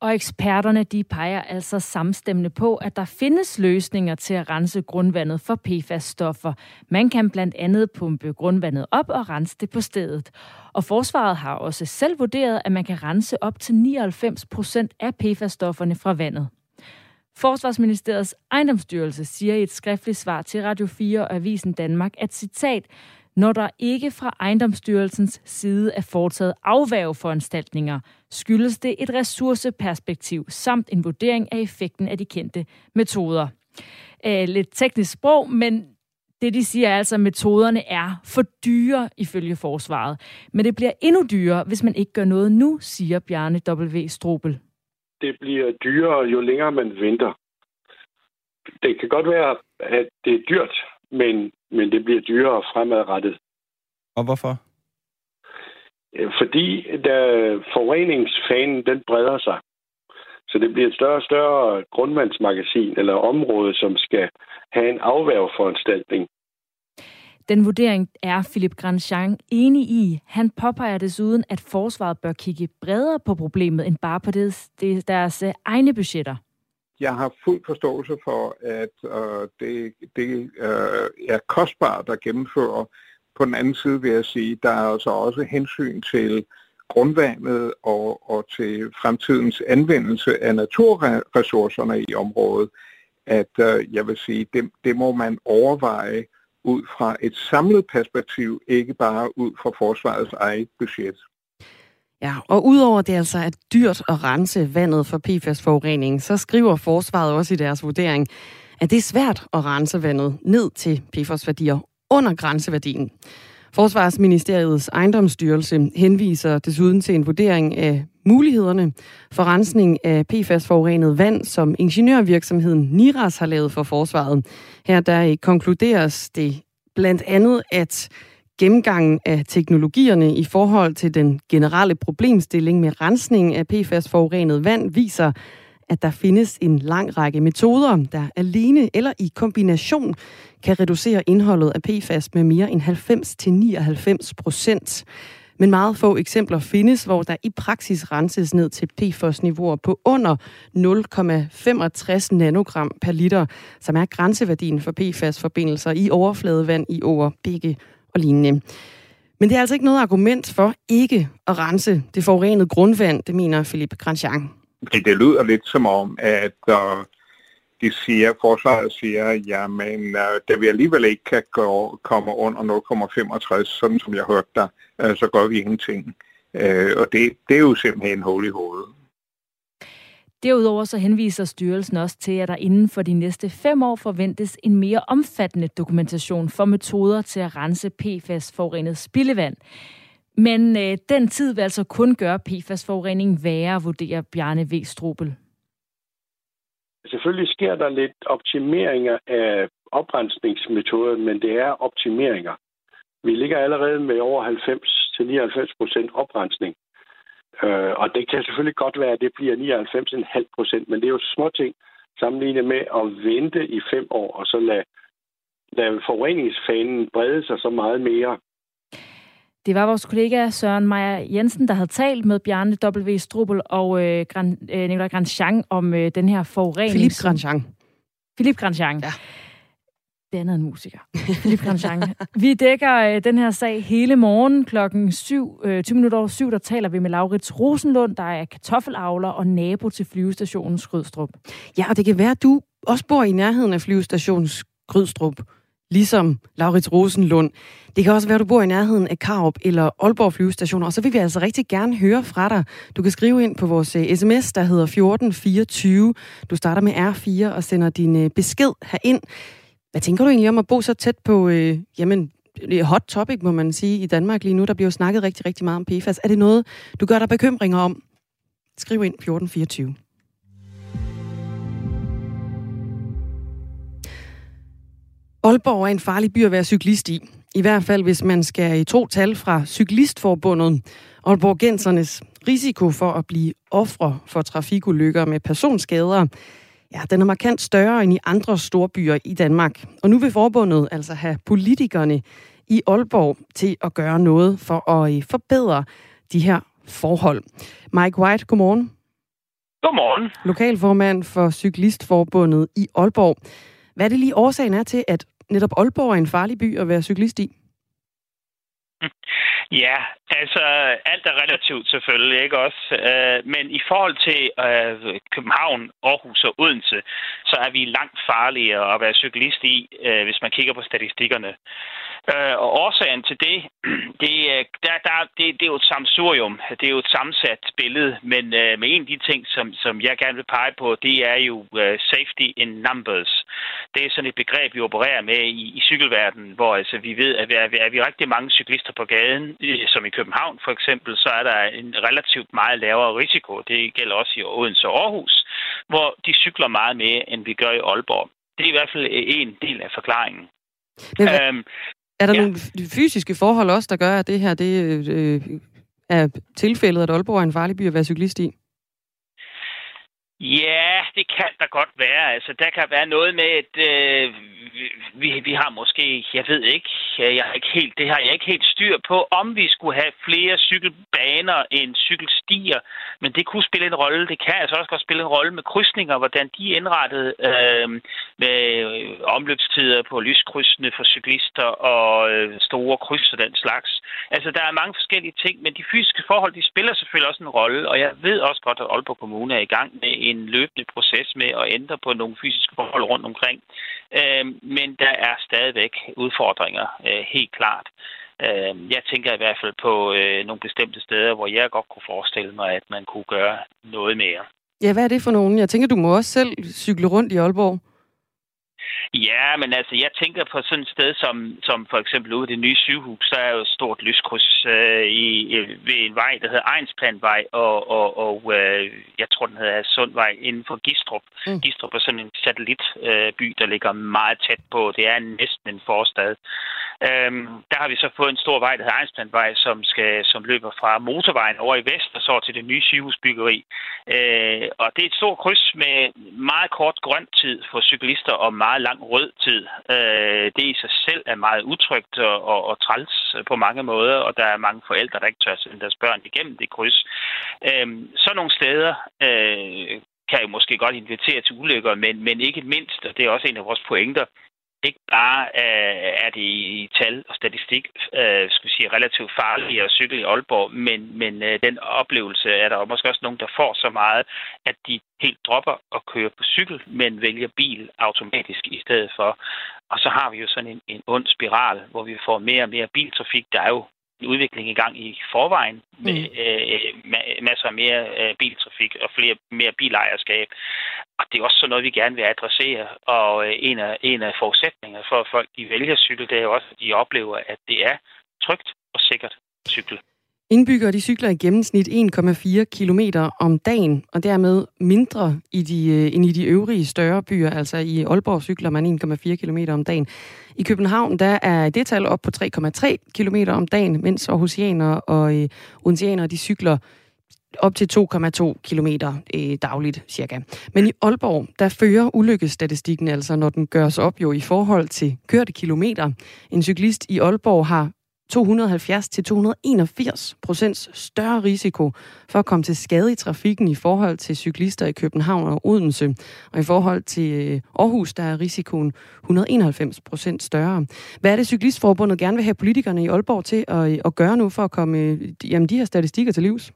og eksperterne de peger altså samstemmende på, at der findes løsninger til at rense grundvandet for PFAS-stoffer. Man kan blandt andet pumpe grundvandet op og rense det på stedet. Og forsvaret har også selv vurderet, at man kan rense op til 99 procent af PFAS-stofferne fra vandet. Forsvarsministeriets ejendomsstyrelse siger i et skriftligt svar til Radio 4 og Avisen Danmark, at citat, når der ikke fra ejendomsstyrelsens side er foretaget afværgeforanstaltninger, skyldes det et ressourceperspektiv samt en vurdering af effekten af de kendte metoder. Æh, lidt teknisk sprog, men det de siger er altså, at metoderne er for dyre ifølge forsvaret. Men det bliver endnu dyrere, hvis man ikke gør noget nu, siger Bjarne W. Strobel. Det bliver dyrere, jo længere man venter. Det kan godt være, at det er dyrt, men, men det bliver dyrere fremadrettet. Og hvorfor? Øh, fordi der forureningsfanen, den breder sig. Så det bliver et større og større grundvandsmagasin eller område, som skal have en afværgeforanstaltning. Den vurdering er Philip Grandjean enig i. Han påpeger desuden, at forsvaret bør kigge bredere på problemet end bare på det, det, deres egne budgetter. Jeg har fuld forståelse for, at øh, det, det øh, er kostbart at gennemføre på den anden side vil jeg sige, der er altså også hensyn til grundvandet og, og til fremtidens anvendelse af naturressourcerne i området, at øh, jeg vil sige, det, det må man overveje ud fra et samlet perspektiv, ikke bare ud fra forsvarets eget budget. Ja, og udover det altså er dyrt at rense vandet for PFAS-forurening, så skriver forsvaret også i deres vurdering, at det er svært at rense vandet ned til PFAS-værdier under grænseværdien. Forsvarsministeriets ejendomsstyrelse henviser desuden til en vurdering af mulighederne for rensning af PFAS-forurenet vand, som ingeniørvirksomheden NIRAS har lavet for forsvaret. Her der konkluderes det blandt andet, at gennemgangen af teknologierne i forhold til den generelle problemstilling med rensning af PFAS-forurenet vand viser, at der findes en lang række metoder, der alene eller i kombination kan reducere indholdet af PFAS med mere end 90-99 procent. Men meget få eksempler findes, hvor der i praksis renses ned til PFOS-niveauer på under 0,65 nanogram per liter, som er grænseværdien for PFAS-forbindelser i overfladevand i over begge og lignende. Men det er altså ikke noget argument for ikke at rense det forurenede grundvand, det mener Philippe Grandjean. Det, det lyder lidt som om, at øh, de siger, forsvaret siger, jamen, øh, da vi alligevel ikke kan gå, komme under 0,65, sådan som jeg hørte dig, øh, så gør vi ingenting. Øh, og det, det er jo simpelthen hul i hovedet. Derudover så henviser styrelsen også til, at der inden for de næste fem år forventes en mere omfattende dokumentation for metoder til at rense PFAS-forurenet spildevand. Men øh, den tid vil altså kun gøre PFAS-forurening værre, vurderer Bjarne V. Strobel. Selvfølgelig sker der lidt optimeringer af oprensningsmetoden, men det er optimeringer. Vi ligger allerede med over 90-99 procent oprensning. Øh, og det kan selvfølgelig godt være, at det bliver 99,5 procent, men det er jo små ting sammenlignet med at vente i fem år, og så lade, lade forureningsfanen brede sig så meget mere. Det var vores kollega Søren Meyer Jensen, der havde talt med Bjarne W. Strubel og øh, Gran, øh, Nicolai Grandjean om øh, den her forurening. Philip Grandjean. Philip Grandjean. Ja. Det er en musiker. Philippe Grandjean. vi dækker øh, den her sag hele morgen klokken 7, øh, 20 minutter over 7. Der taler vi med Laurits Rosenlund, der er kartoffelavler og nabo til flyvestationen Skrydstrup. Ja, og det kan være, at du også bor i nærheden af flyvestationen Skrydstrup ligesom Laurits Rosenlund. Det kan også være, at du bor i nærheden af Karup eller Aalborg flyvestationer, og så vil vi altså rigtig gerne høre fra dig. Du kan skrive ind på vores øh, sms, der hedder 1424. Du starter med R4 og sender din øh, besked herind. Hvad tænker du egentlig om at bo så tæt på, øh, jamen, hot topic, må man sige, i Danmark lige nu. Der bliver jo snakket rigtig, rigtig meget om PFAS. Er det noget, du gør dig bekymringer om? Skriv ind 1424. Aalborg er en farlig by at være cyklist i. I hvert fald, hvis man skal i to tal fra Cyklistforbundet. Aalborgensernes risiko for at blive ofre for trafikulykker med personskader, ja, den er markant større end i andre store byer i Danmark. Og nu vil forbundet altså have politikerne i Aalborg til at gøre noget for at øh, forbedre de her forhold. Mike White, godmorgen. Godmorgen. Lokalformand for Cyklistforbundet i Aalborg. Hvad er det lige årsagen er til, at netop Aalborg er en farlig by at være cyklist i? Ja, altså alt er relativt selvfølgelig, ikke også? Øh, men i forhold til øh, København, Aarhus og Odense, så er vi langt farligere at være cyklist i, øh, hvis man kigger på statistikkerne. Øh, og årsagen til det, det, der, der, det, det er jo et samsurium. Det er jo et sammensat billede, men øh, med en af de ting, som, som jeg gerne vil pege på, det er jo uh, safety in numbers. Det er sådan et begreb, vi opererer med i, i cykelverdenen, hvor altså, vi ved, at er, er vi rigtig mange cyklister på gaden, som i København for eksempel, så er der en relativt meget lavere risiko. Det gælder også i Odense og Aarhus, hvor de cykler meget mere, end vi gør i Aalborg. Det er i hvert fald en del af forklaringen. Men, øhm, er der ja. nogle fysiske forhold også, der gør, at det her det, øh, er tilfældet, at Aalborg er en farlig by at være cyklist i? Ja, det kan der godt være. Altså, der kan være noget med, at øh, vi, vi har måske, jeg ved ikke, jeg har ikke helt, det har jeg ikke helt styr på, om vi skulle have flere cykelbaner end cykelstier, men det kunne spille en rolle. Det kan altså også godt spille en rolle med krydsninger, hvordan de er indrettet øh, med øh, omløbstider på lyskrydsene for cyklister og øh, store kryds og den slags. Altså, der er mange forskellige ting, men de fysiske forhold, de spiller selvfølgelig også en rolle, og jeg ved også godt, at Aalborg Kommune er i gang med en løbende proces med at ændre på nogle fysiske forhold rundt omkring. Øh, men der er stadigvæk udfordringer, øh, helt klart. Øh, jeg tænker i hvert fald på øh, nogle bestemte steder, hvor jeg godt kunne forestille mig, at man kunne gøre noget mere. Ja, hvad er det for nogen? Jeg tænker, du må også selv cykle rundt i Aalborg. Ja, men altså, jeg tænker på sådan et sted som, som for eksempel ude det nye sygehus, så er jo et stort lyskryds øh, i, ved en vej, der hedder Egensplanvej, og, og, og øh, jeg tror, den hedder Sundvej inden for Gistrup. Mm. Gistrup er sådan en satellitby, øh, der ligger meget tæt på. Det er næsten en forstad. Øhm, der har vi så fået en stor vej, der hedder Egensplanvej, som, skal, som løber fra motorvejen over i vest og så til det nye sygehusbyggeri. Øh, og det er et stort kryds med meget kort grøn tid for cyklister og meget lang rød tid. Øh, det i sig selv er meget utrygt og, og, og træls på mange måder, og der er mange forældre, der ikke tør sende deres børn igennem det kryds. Øh, så nogle steder øh, kan jo måske godt invitere til ulykker, men, men ikke mindst, og det er også en af vores pointer, ikke bare øh, er det i tal og statistik øh, skal sige, relativt farligt at cykle i Aalborg, men, men øh, den oplevelse er der måske også nogen, der får så meget, at de helt dropper at køre på cykel, men vælger bil automatisk i stedet for. Og så har vi jo sådan en, en ond spiral, hvor vi får mere og mere biltrafik. Der er jo udvikling i gang i forvejen med mm. øh, masser af mere øh, biltrafik og flere mere bilejerskab. Og det er også sådan noget, vi gerne vil adressere. Og øh, en, af, en af forudsætningerne for, at folk de vælger cykel, det er jo også, at de oplever, at det er trygt og sikkert at cykle. Indbyggere de cykler i gennemsnit 1,4 km om dagen, og dermed mindre i de, øh, end i de øvrige større byer. Altså i Aalborg cykler man 1,4 km om dagen. I København der er det tal op på 3,3 km om dagen, mens Aarhusianer og øh, de cykler op til 2,2 km øh, dagligt cirka. Men i Aalborg, der fører ulykkesstatistikken altså, når den gøres op jo i forhold til kørte kilometer. En cyklist i Aalborg har 270 til 281 procents større risiko for at komme til skade i trafikken i forhold til cyklister i København og Odense. Og i forhold til øh, Aarhus, der er risikoen 191 procent større. Hvad er det, Cyklistforbundet gerne vil have politikerne i Aalborg til at, øh, at gøre nu for at komme øh, jamen, de her statistikker til livs?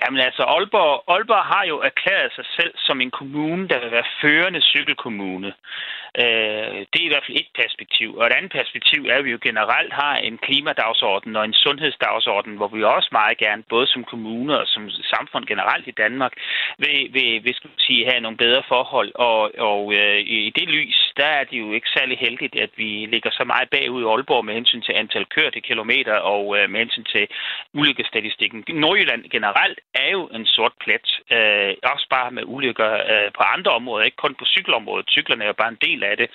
Jamen altså, Aalborg, Aalborg har jo erklæret sig selv som en kommune, der vil være førende cykelkommune. Øh, det er i hvert fald et perspektiv. Og et andet perspektiv er, at vi jo generelt har en klimadagsorden og en sundhedsdagsorden, hvor vi også meget gerne, både som kommune og som samfund generelt i Danmark, vil, vil, vil skal sige, have nogle bedre forhold. Og, og øh, i det lys, der er det jo ikke særlig heldigt, at vi ligger så meget bagud i Aalborg med hensyn til antal kørte kilometer og øh, med hensyn til ulykkesstatistikken. Nordjylland generelt er jo en sort plet. Øh, også bare med ulykker øh, på andre områder, ikke kun på cykelområdet. Cyklerne er jo bare en del af det.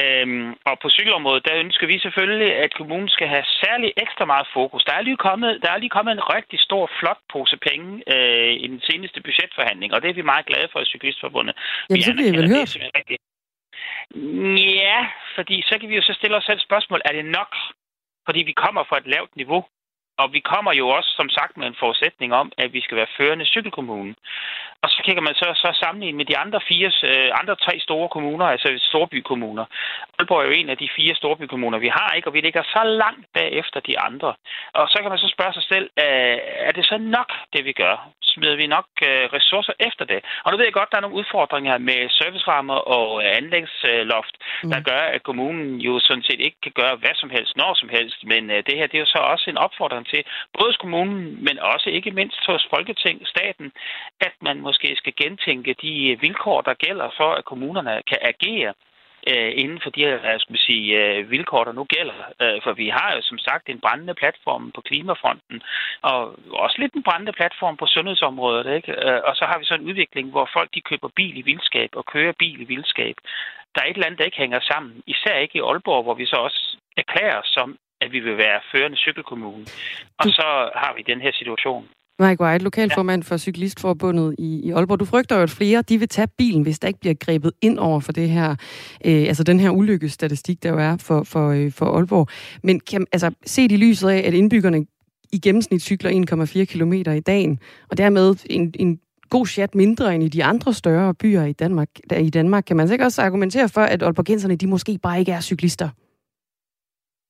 Øhm, og på cykelområdet, der ønsker vi selvfølgelig, at kommunen skal have særlig ekstra meget fokus. Der er lige kommet, der er lige kommet en rigtig stor, flot pose penge øh, i den seneste budgetforhandling, og det er vi meget glade for i Cyklistforbundet. Jamen, så bliver vi vel hørt. Ja, fordi så kan vi jo så stille os selv spørgsmål, er det nok? Fordi vi kommer fra et lavt niveau. Og vi kommer jo også, som sagt, med en forudsætning om, at vi skal være førende cykelkommune. Og så kigger man så, så sammenlignet med de andre fire, øh, andre tre store kommuner, altså storbykommuner. Aalborg er jo en af de fire storbykommuner, vi har, ikke? og vi ligger så langt bagefter de andre. Og så kan man så spørge sig selv, øh, er det så nok, det vi gør? Smider vi nok øh, ressourcer efter det? Og nu ved jeg godt, der er nogle udfordringer med servicerammer og anlægsloft, mm. der gør, at kommunen jo sådan set ikke kan gøre hvad som helst, når som helst. Men det her, det er jo så også en opfordring til, både kommunen, men også ikke mindst hos Folketing, staten, at man måske skal gentænke de vilkår, der gælder for, at kommunerne kan agere øh, inden for de her skal sige, øh, vilkår, der nu gælder. Øh, for vi har jo som sagt en brændende platform på klimafronten, og også lidt en brændende platform på sundhedsområdet. Ikke? Øh, og så har vi så en udvikling, hvor folk de køber bil i vildskab og kører bil i vildskab. Der er et eller andet, der ikke hænger sammen. Især ikke i Aalborg, hvor vi så også erklærer som, at vi vil være førende cykelkommune. Og så har vi den her situation. Mike White, lokalformand for Cyklistforbundet i, i Aalborg. Du frygter jo, at flere de vil tage bilen, hvis der ikke bliver grebet ind over for det her, øh, altså den her ulykkestatistik, der jo er for, for, øh, for Aalborg. Men kan, altså, se i lyset af, at indbyggerne i gennemsnit cykler 1,4 km i dagen, og dermed en, en god chat mindre end i de andre større byer i Danmark, der i Danmark, kan man sikkert også argumentere for, at Aalborgenserne, de måske bare ikke er cyklister?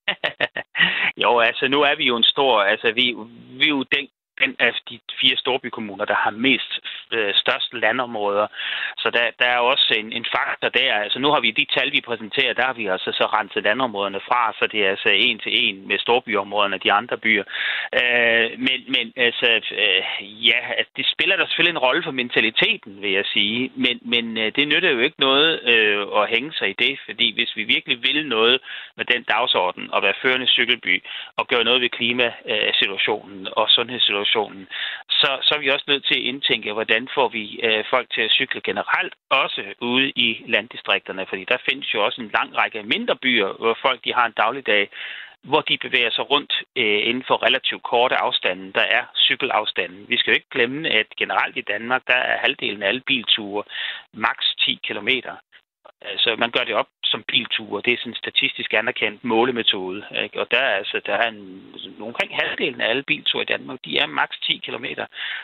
jo, altså nu er vi jo en stor, altså vi, vi er jo den den af de fire storbykommuner, der har mest øh, størst landområder. Så der, der er også en, en faktor der. Altså nu har vi de tal, vi præsenterer, der har vi altså så renset landområderne fra, så det er altså en til en med storbyområderne og de andre byer. Øh, men, men altså, øh, ja, altså, det spiller der selvfølgelig en rolle for mentaliteten, vil jeg sige. Men, men øh, det nytter jo ikke noget øh, at hænge sig i det, fordi hvis vi virkelig vil noget med den dagsorden og være førende cykelby og gøre noget ved klimasituationen og sundhedssituationen, så, så er vi også nødt til at indtænke, hvordan får vi øh, folk til at cykle generelt, også ude i landdistrikterne, fordi der findes jo også en lang række mindre byer, hvor folk de har en dagligdag, hvor de bevæger sig rundt øh, inden for relativt korte afstande. Der er cykelafstanden. Vi skal jo ikke glemme, at generelt i Danmark, der er halvdelen af alle bilture maks 10 km. Altså, man gør det op som bilture. Det er sådan en statistisk anerkendt målemetode. Ikke? Og der er, altså, der er en, omkring halvdelen af alle bilture i Danmark, de er maks 10 km.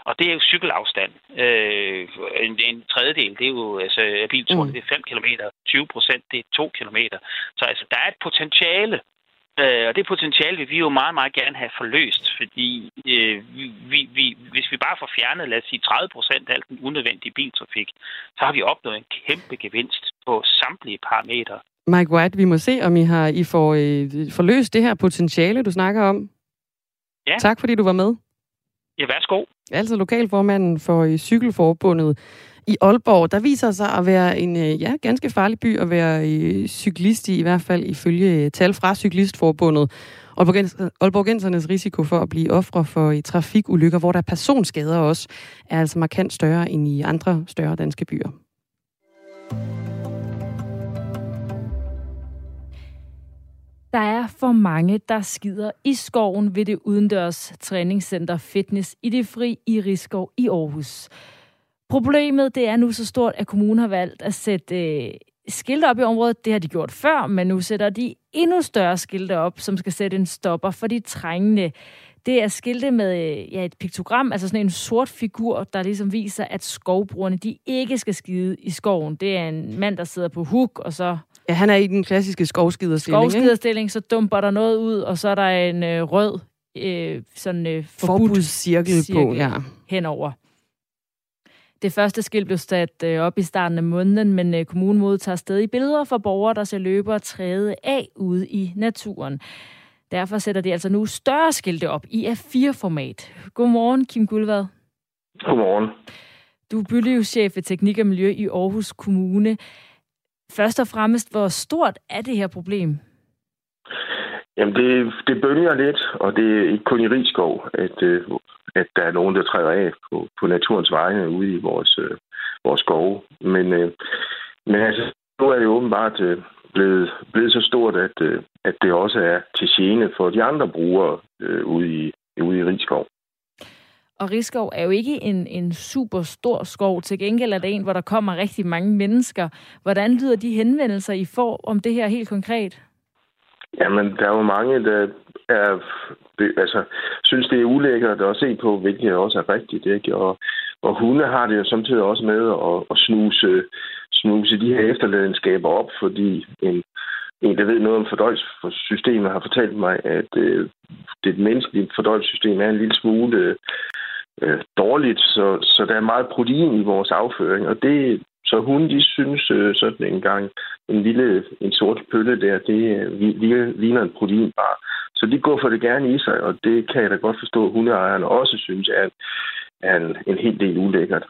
Og det er jo cykelafstand. Øh, en, en tredjedel, det er jo altså, bilturen, mm. det er 5 km. 20 procent, det er 2 km. Så altså, der er et potentiale Øh, og det potentiale vil vi jo meget, meget gerne have forløst, fordi øh, vi, vi, hvis vi bare får fjernet, lad os sige, 30 procent af al den unødvendige biltrafik, så har vi opnået en kæmpe gevinst på samtlige parametre. Mike White, vi må se, om I, har, I får øh, forløst det her potentiale, du snakker om. Ja. Tak, fordi du var med. Ja, værsgo. Altså lokalformanden for øh, Cykelforbundet i Aalborg, der viser sig at være en øh, ja, ganske farlig by at være øh, cyklist i, i hvert fald ifølge øh, tal fra Cyklistforbundet. Aalborgensernes risiko for at blive ofre for i trafikulykker, hvor der er personskader også, er altså markant større end i andre større danske byer. Der er for mange, der skider i skoven ved det udendørs træningscenter Fitness i det fri i Rigskov i Aarhus. Problemet det er nu så stort, at kommunen har valgt at sætte øh, skilte op i området. Det har de gjort før, men nu sætter de endnu større skilte op, som skal sætte en stopper for de trængende. Det er skilte med øh, ja, et piktogram, altså sådan en sort figur, der ligesom viser, at skovbrugerne de ikke skal skide i skoven. Det er en mand, der sidder på huk, og så... Ja, han er i den klassiske skovskiderstilling, Skovskiderstilling, så dumper der noget ud, og så er der en øh, rød øh, sådan øh, forbudscirkel på, ja. henover. Det første skilt blev sat øh, op i starten af måneden, men øh, kommunen modtager stadig billeder fra borgere, der ser løbere træde af ude i naturen. Derfor sætter de altså nu større skilte op i A4-format. Godmorgen, Kim Guldvad. Godmorgen. Du er bylivschef ved Teknik og Miljø i Aarhus Kommune. Først og fremmest, hvor stort er det her problem? Jamen, det, det bølger lidt, og det er ikke kun i Rigskov, at, øh, at der er nogen, der træder af på, på naturens vegne ude i vores, øh, vores skove. Men, øh, men altså, nu er det åbenbart øh, blevet, blevet så stort, at, øh, at det også er til gene for de andre brugere øh, ude, i, ude i Rigskov. Og Rigskov er jo ikke en, en super stor skov. Til gengæld er det en, hvor der kommer rigtig mange mennesker. Hvordan lyder de henvendelser, I får om det her helt konkret? Jamen, der er jo mange, der er, altså, synes, det er ulækkert at se på, hvilket også er rigtigt. Ikke? Og, og hunde har det jo samtidig også med at, at snuse, snuse de her efterladenskaber op, fordi en, en, der ved noget om fordøjelsessystemet, har fortalt mig, at øh, det menneskelige fordøjelsessystem er en lille smule øh, dårligt, så, så der er meget protein i vores afføring, og det, så hun, de synes øh, sådan en gang, en lille en sort pølle der, det øh, ligner en proteinbar. Så de går for det gerne i sig, og det kan jeg da godt forstå, at hundeejerne også synes er, er en, en helt del ulækkert.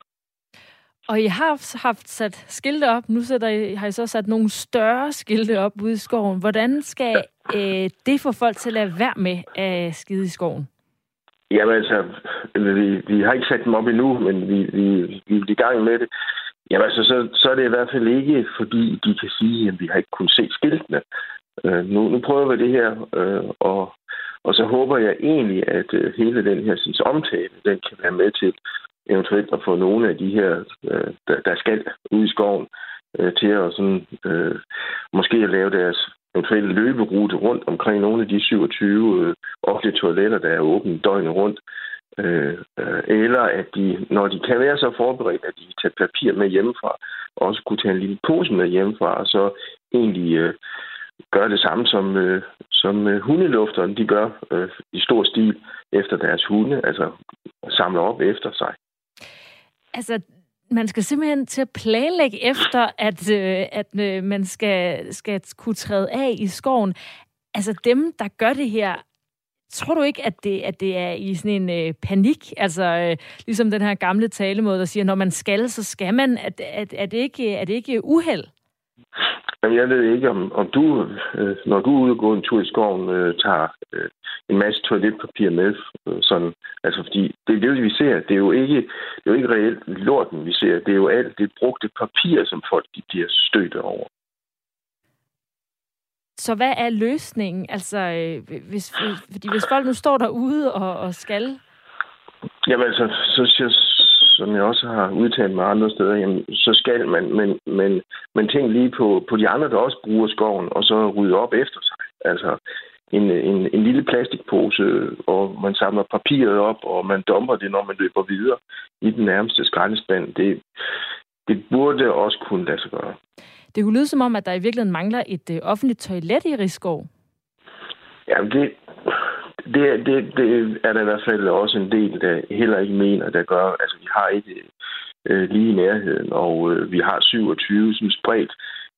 Og I har haft sat skilte op. Nu sætter I, har I så sat nogle større skilte op ude i skoven. Hvordan skal øh, det få folk til at lade være med at skide i skoven? Jamen altså, vi, vi har ikke sat dem op endnu, men vi, vi, vi er i gang med det. Jamen altså, så, så er det i hvert fald ikke, fordi de kan sige, at vi har ikke kunnet se skiltene. Øh, nu, nu prøver vi det her, øh, og, og så håber jeg egentlig, at øh, hele den her synes, omtale, den kan være med til eventuelt at få nogle af de her, øh, der, der skal ud i skoven, øh, til at sådan, øh, måske at lave deres eventuelle løberute rundt omkring nogle af de 27 øh, offentlige toiletter, der er åbne døgnet rundt, Øh, øh, eller at de, når de kan være så forberedt, at de tager papir med hjemmefra, også kunne tage en lille pose med hjemmefra, og så egentlig øh, gøre det samme som, øh, som øh, hundelufterne, de gør øh, i stor stil efter deres hunde, altså samler op efter sig. Altså, man skal simpelthen til at planlægge efter, at, øh, at øh, man skal, skal kunne træde af i skoven. Altså dem, der gør det her, tror du ikke, at det, at det er i sådan en øh, panik? Altså øh, ligesom den her gamle talemåde, der siger, når man skal, så skal man. At, at, er, det ikke, er det ikke uheld? Jamen, jeg ved ikke, om, om du, øh, når du er ude og går en tur i skoven, øh, tager øh, en masse toiletpapir med. Øh, sådan. Altså, fordi det er det, vi ser. Det er jo ikke, det er jo ikke reelt lorten, vi ser. Det er jo alt det brugte papir, som folk de bliver stødt over. Så hvad er løsningen? Altså, øh, hvis, øh, fordi hvis folk nu står derude og, og skal... Jamen altså, så, så, som jeg også har udtalt mig andre steder, jamen, så skal man, men, men, men tænk lige på, på de andre, der også bruger skoven, og så rydde op efter sig. Altså, en, en, en lille plastikpose, og man samler papiret op, og man dumper det, når man løber videre i den nærmeste skraldespand. Det, det burde også kunne lade sig gøre. Det kunne lyde som om, at der i virkeligheden mangler et øh, offentligt toilet i Rigskov. Ja, det, det, det, det er der i hvert fald også en del, der heller ikke mener, der gør. Altså, vi har ikke øh, lige i nærheden, og øh, vi har 27 som spredt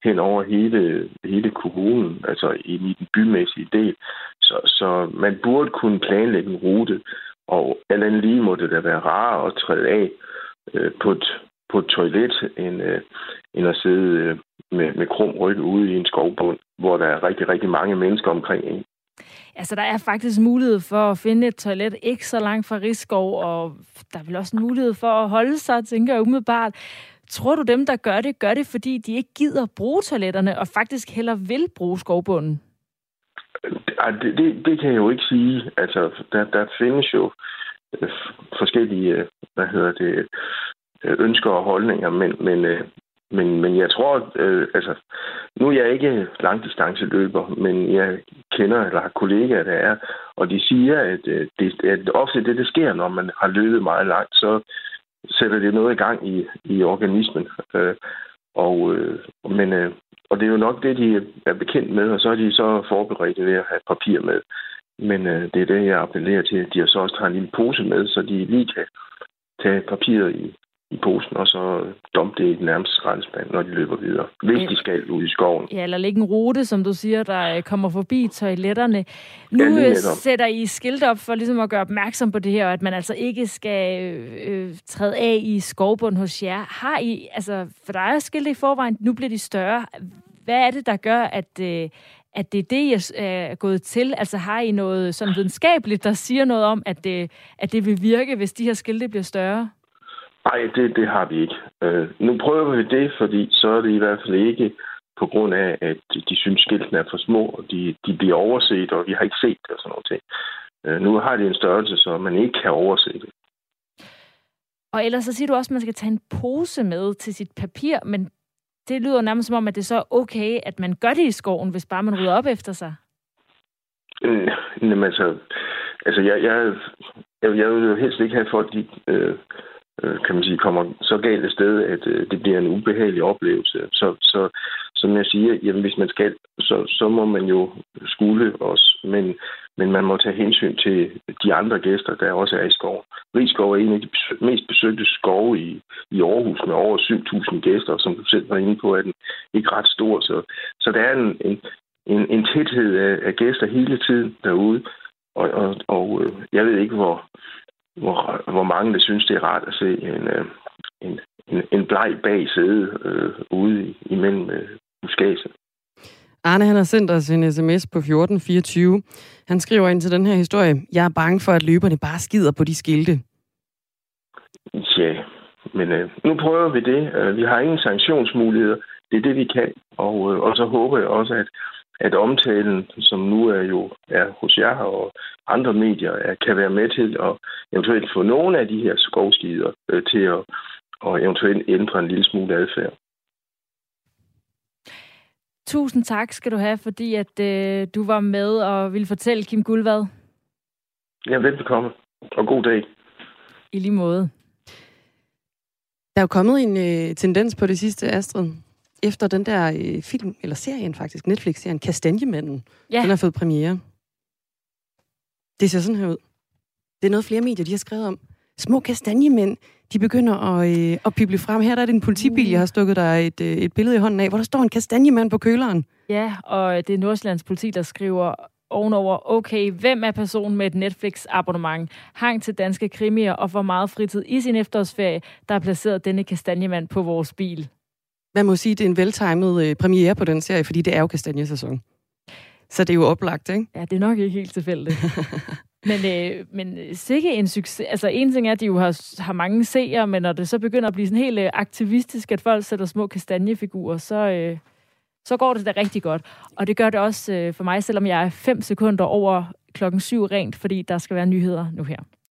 hen over hele, hele kommunen, altså i den bymæssige del. Så, så man burde kunne planlægge en rute, og alt andet lige må det da være rarere at træde af øh, på, et, på et toilet, end, øh, end at sidde øh, med, med krum ryg ude i en skovbund, hvor der er rigtig, rigtig mange mennesker omkring en. Altså, der er faktisk mulighed for at finde et toilet ikke så langt fra Rigskov, og der er vel også en mulighed for at holde sig, tænker jeg umiddelbart. Tror du, dem, der gør det, gør det, fordi de ikke gider bruge toiletterne, og faktisk heller vil bruge skovbunden? Det, det, det kan jeg jo ikke sige. Altså, der, der findes jo øh, forskellige, øh, hvad hedder det, Øh, ønsker og holdninger, men, men, øh, men, men jeg tror, øh, altså, nu er jeg ikke langdistanceløber, men jeg kender eller har kollegaer, der er, og de siger, at, øh, det, at ofte det, der sker, når man har løbet meget langt, så sætter det noget i gang i, i organismen. Øh, og, øh, men, øh, og det er jo nok det, de er bekendt med, og så er de så forberedt ved at have papir med. Men øh, det er det, jeg appellerer til, at de så også tager en lille pose med, så de lige kan tage papiret i, i posen, og så dumpe det i den nærmeste skraldespand, når de løber videre. Hvis de skal ud i skoven. Ja, eller lægge en rute, som du siger, der øh, kommer forbi toiletterne. Nu ja, øh, sætter I skilt op for ligesom at gøre opmærksom på det her, og at man altså ikke skal øh, træde af i skovbund hos jer. Har I, altså, for der er skilt i forvejen, nu bliver de større. Hvad er det, der gør, at, øh, at det er det, jeg er gået til? Altså har I noget sådan videnskabeligt, der siger noget om, at det, at det vil virke, hvis de her skilte bliver større? Nej, det, det har vi ikke. Øh, nu prøver vi det, fordi så er det i hvert fald ikke på grund af, at de synes, skiltene er for små, og de, de bliver overset, og vi har ikke set det og sådan noget ting. Øh, nu har det en størrelse, så man ikke kan overse det. Og ellers så siger du også, at man skal tage en pose med til sit papir, men det lyder nærmest som om, at det så er okay, at man gør det i skoven, hvis bare man rydder op efter sig. Øh, jamen altså, altså jeg, jeg, jeg, jeg vil jo helst ikke have folk, de, øh, øh, kan man sige, kommer så galt et sted, at øh, det bliver en ubehagelig oplevelse. Så, så som jeg siger, jamen, hvis man skal, så, så må man jo skule os, men, men man må tage hensyn til de andre gæster, der også er i skoven. Rigskov er en af de mest besøgte skove i, i Aarhus med over 7.000 gæster, som du selv var inde på, er den ikke ret stor. Så, så der er en, en, en, en tæthed af, af gæster hele tiden derude, og, og, og øh, jeg ved ikke, hvor, hvor, hvor mange der synes, det er rart at se en, øh, en, en, en bleg bag sæde øh, ude imellem øh, buskaget. Arne han har sendt os en sms på 1424. Han skriver ind til den her historie, jeg er bange for, at løberne bare skider på de skilte. Ja, men øh, nu prøver vi det. Øh, vi har ingen sanktionsmuligheder. Det er det, vi kan. Og, øh, og så håber jeg også, at at omtalen, som nu er jo er hos jer og andre medier, er, kan være med til at eventuelt få nogle af de her skovskider øh, til at og eventuelt ændre en lille smule adfærd. Tusind tak skal du have, fordi at øh, du var med og ville fortælle Kim Guldvad. Ja, velbekomme. Og god dag. I lige måde. Der er jo kommet en øh, tendens på det sidste, Astrid, efter den der øh, film, eller serien faktisk, Netflix-serien, Kastanjemanden. Ja. Den har fået premiere. Det ser sådan her ud. Det er noget flere medier, de har skrevet om. Små kastanjemænd, de begynder at, øh, at pible frem. Her der er det en politibil, uh. jeg har stukket dig et, øh, et billede i hånden af, hvor der står en kastanjemand på køleren. Ja, og det er Nordsjællands politi, der skriver ovenover, okay, hvem er personen med et Netflix-abonnement, hang til danske krimier og får meget fritid i sin efterårsferie, der har placeret denne kastanjemand på vores bil. Man må sige, det er en veltimet øh, premiere på den serie, fordi det er jo kastanjesæson. Så det er jo oplagt, ikke? Ja, det er nok ikke helt tilfældigt. men, øh, men sikke en succes. Altså en ting er, at de jo har, har mange seere, men når det så begynder at blive sådan helt øh, aktivistisk, at folk sætter små kastanjefigurer, så, øh, så går det da rigtig godt. Og det gør det også øh, for mig, selvom jeg er fem sekunder over klokken syv rent, fordi der skal være nyheder nu her.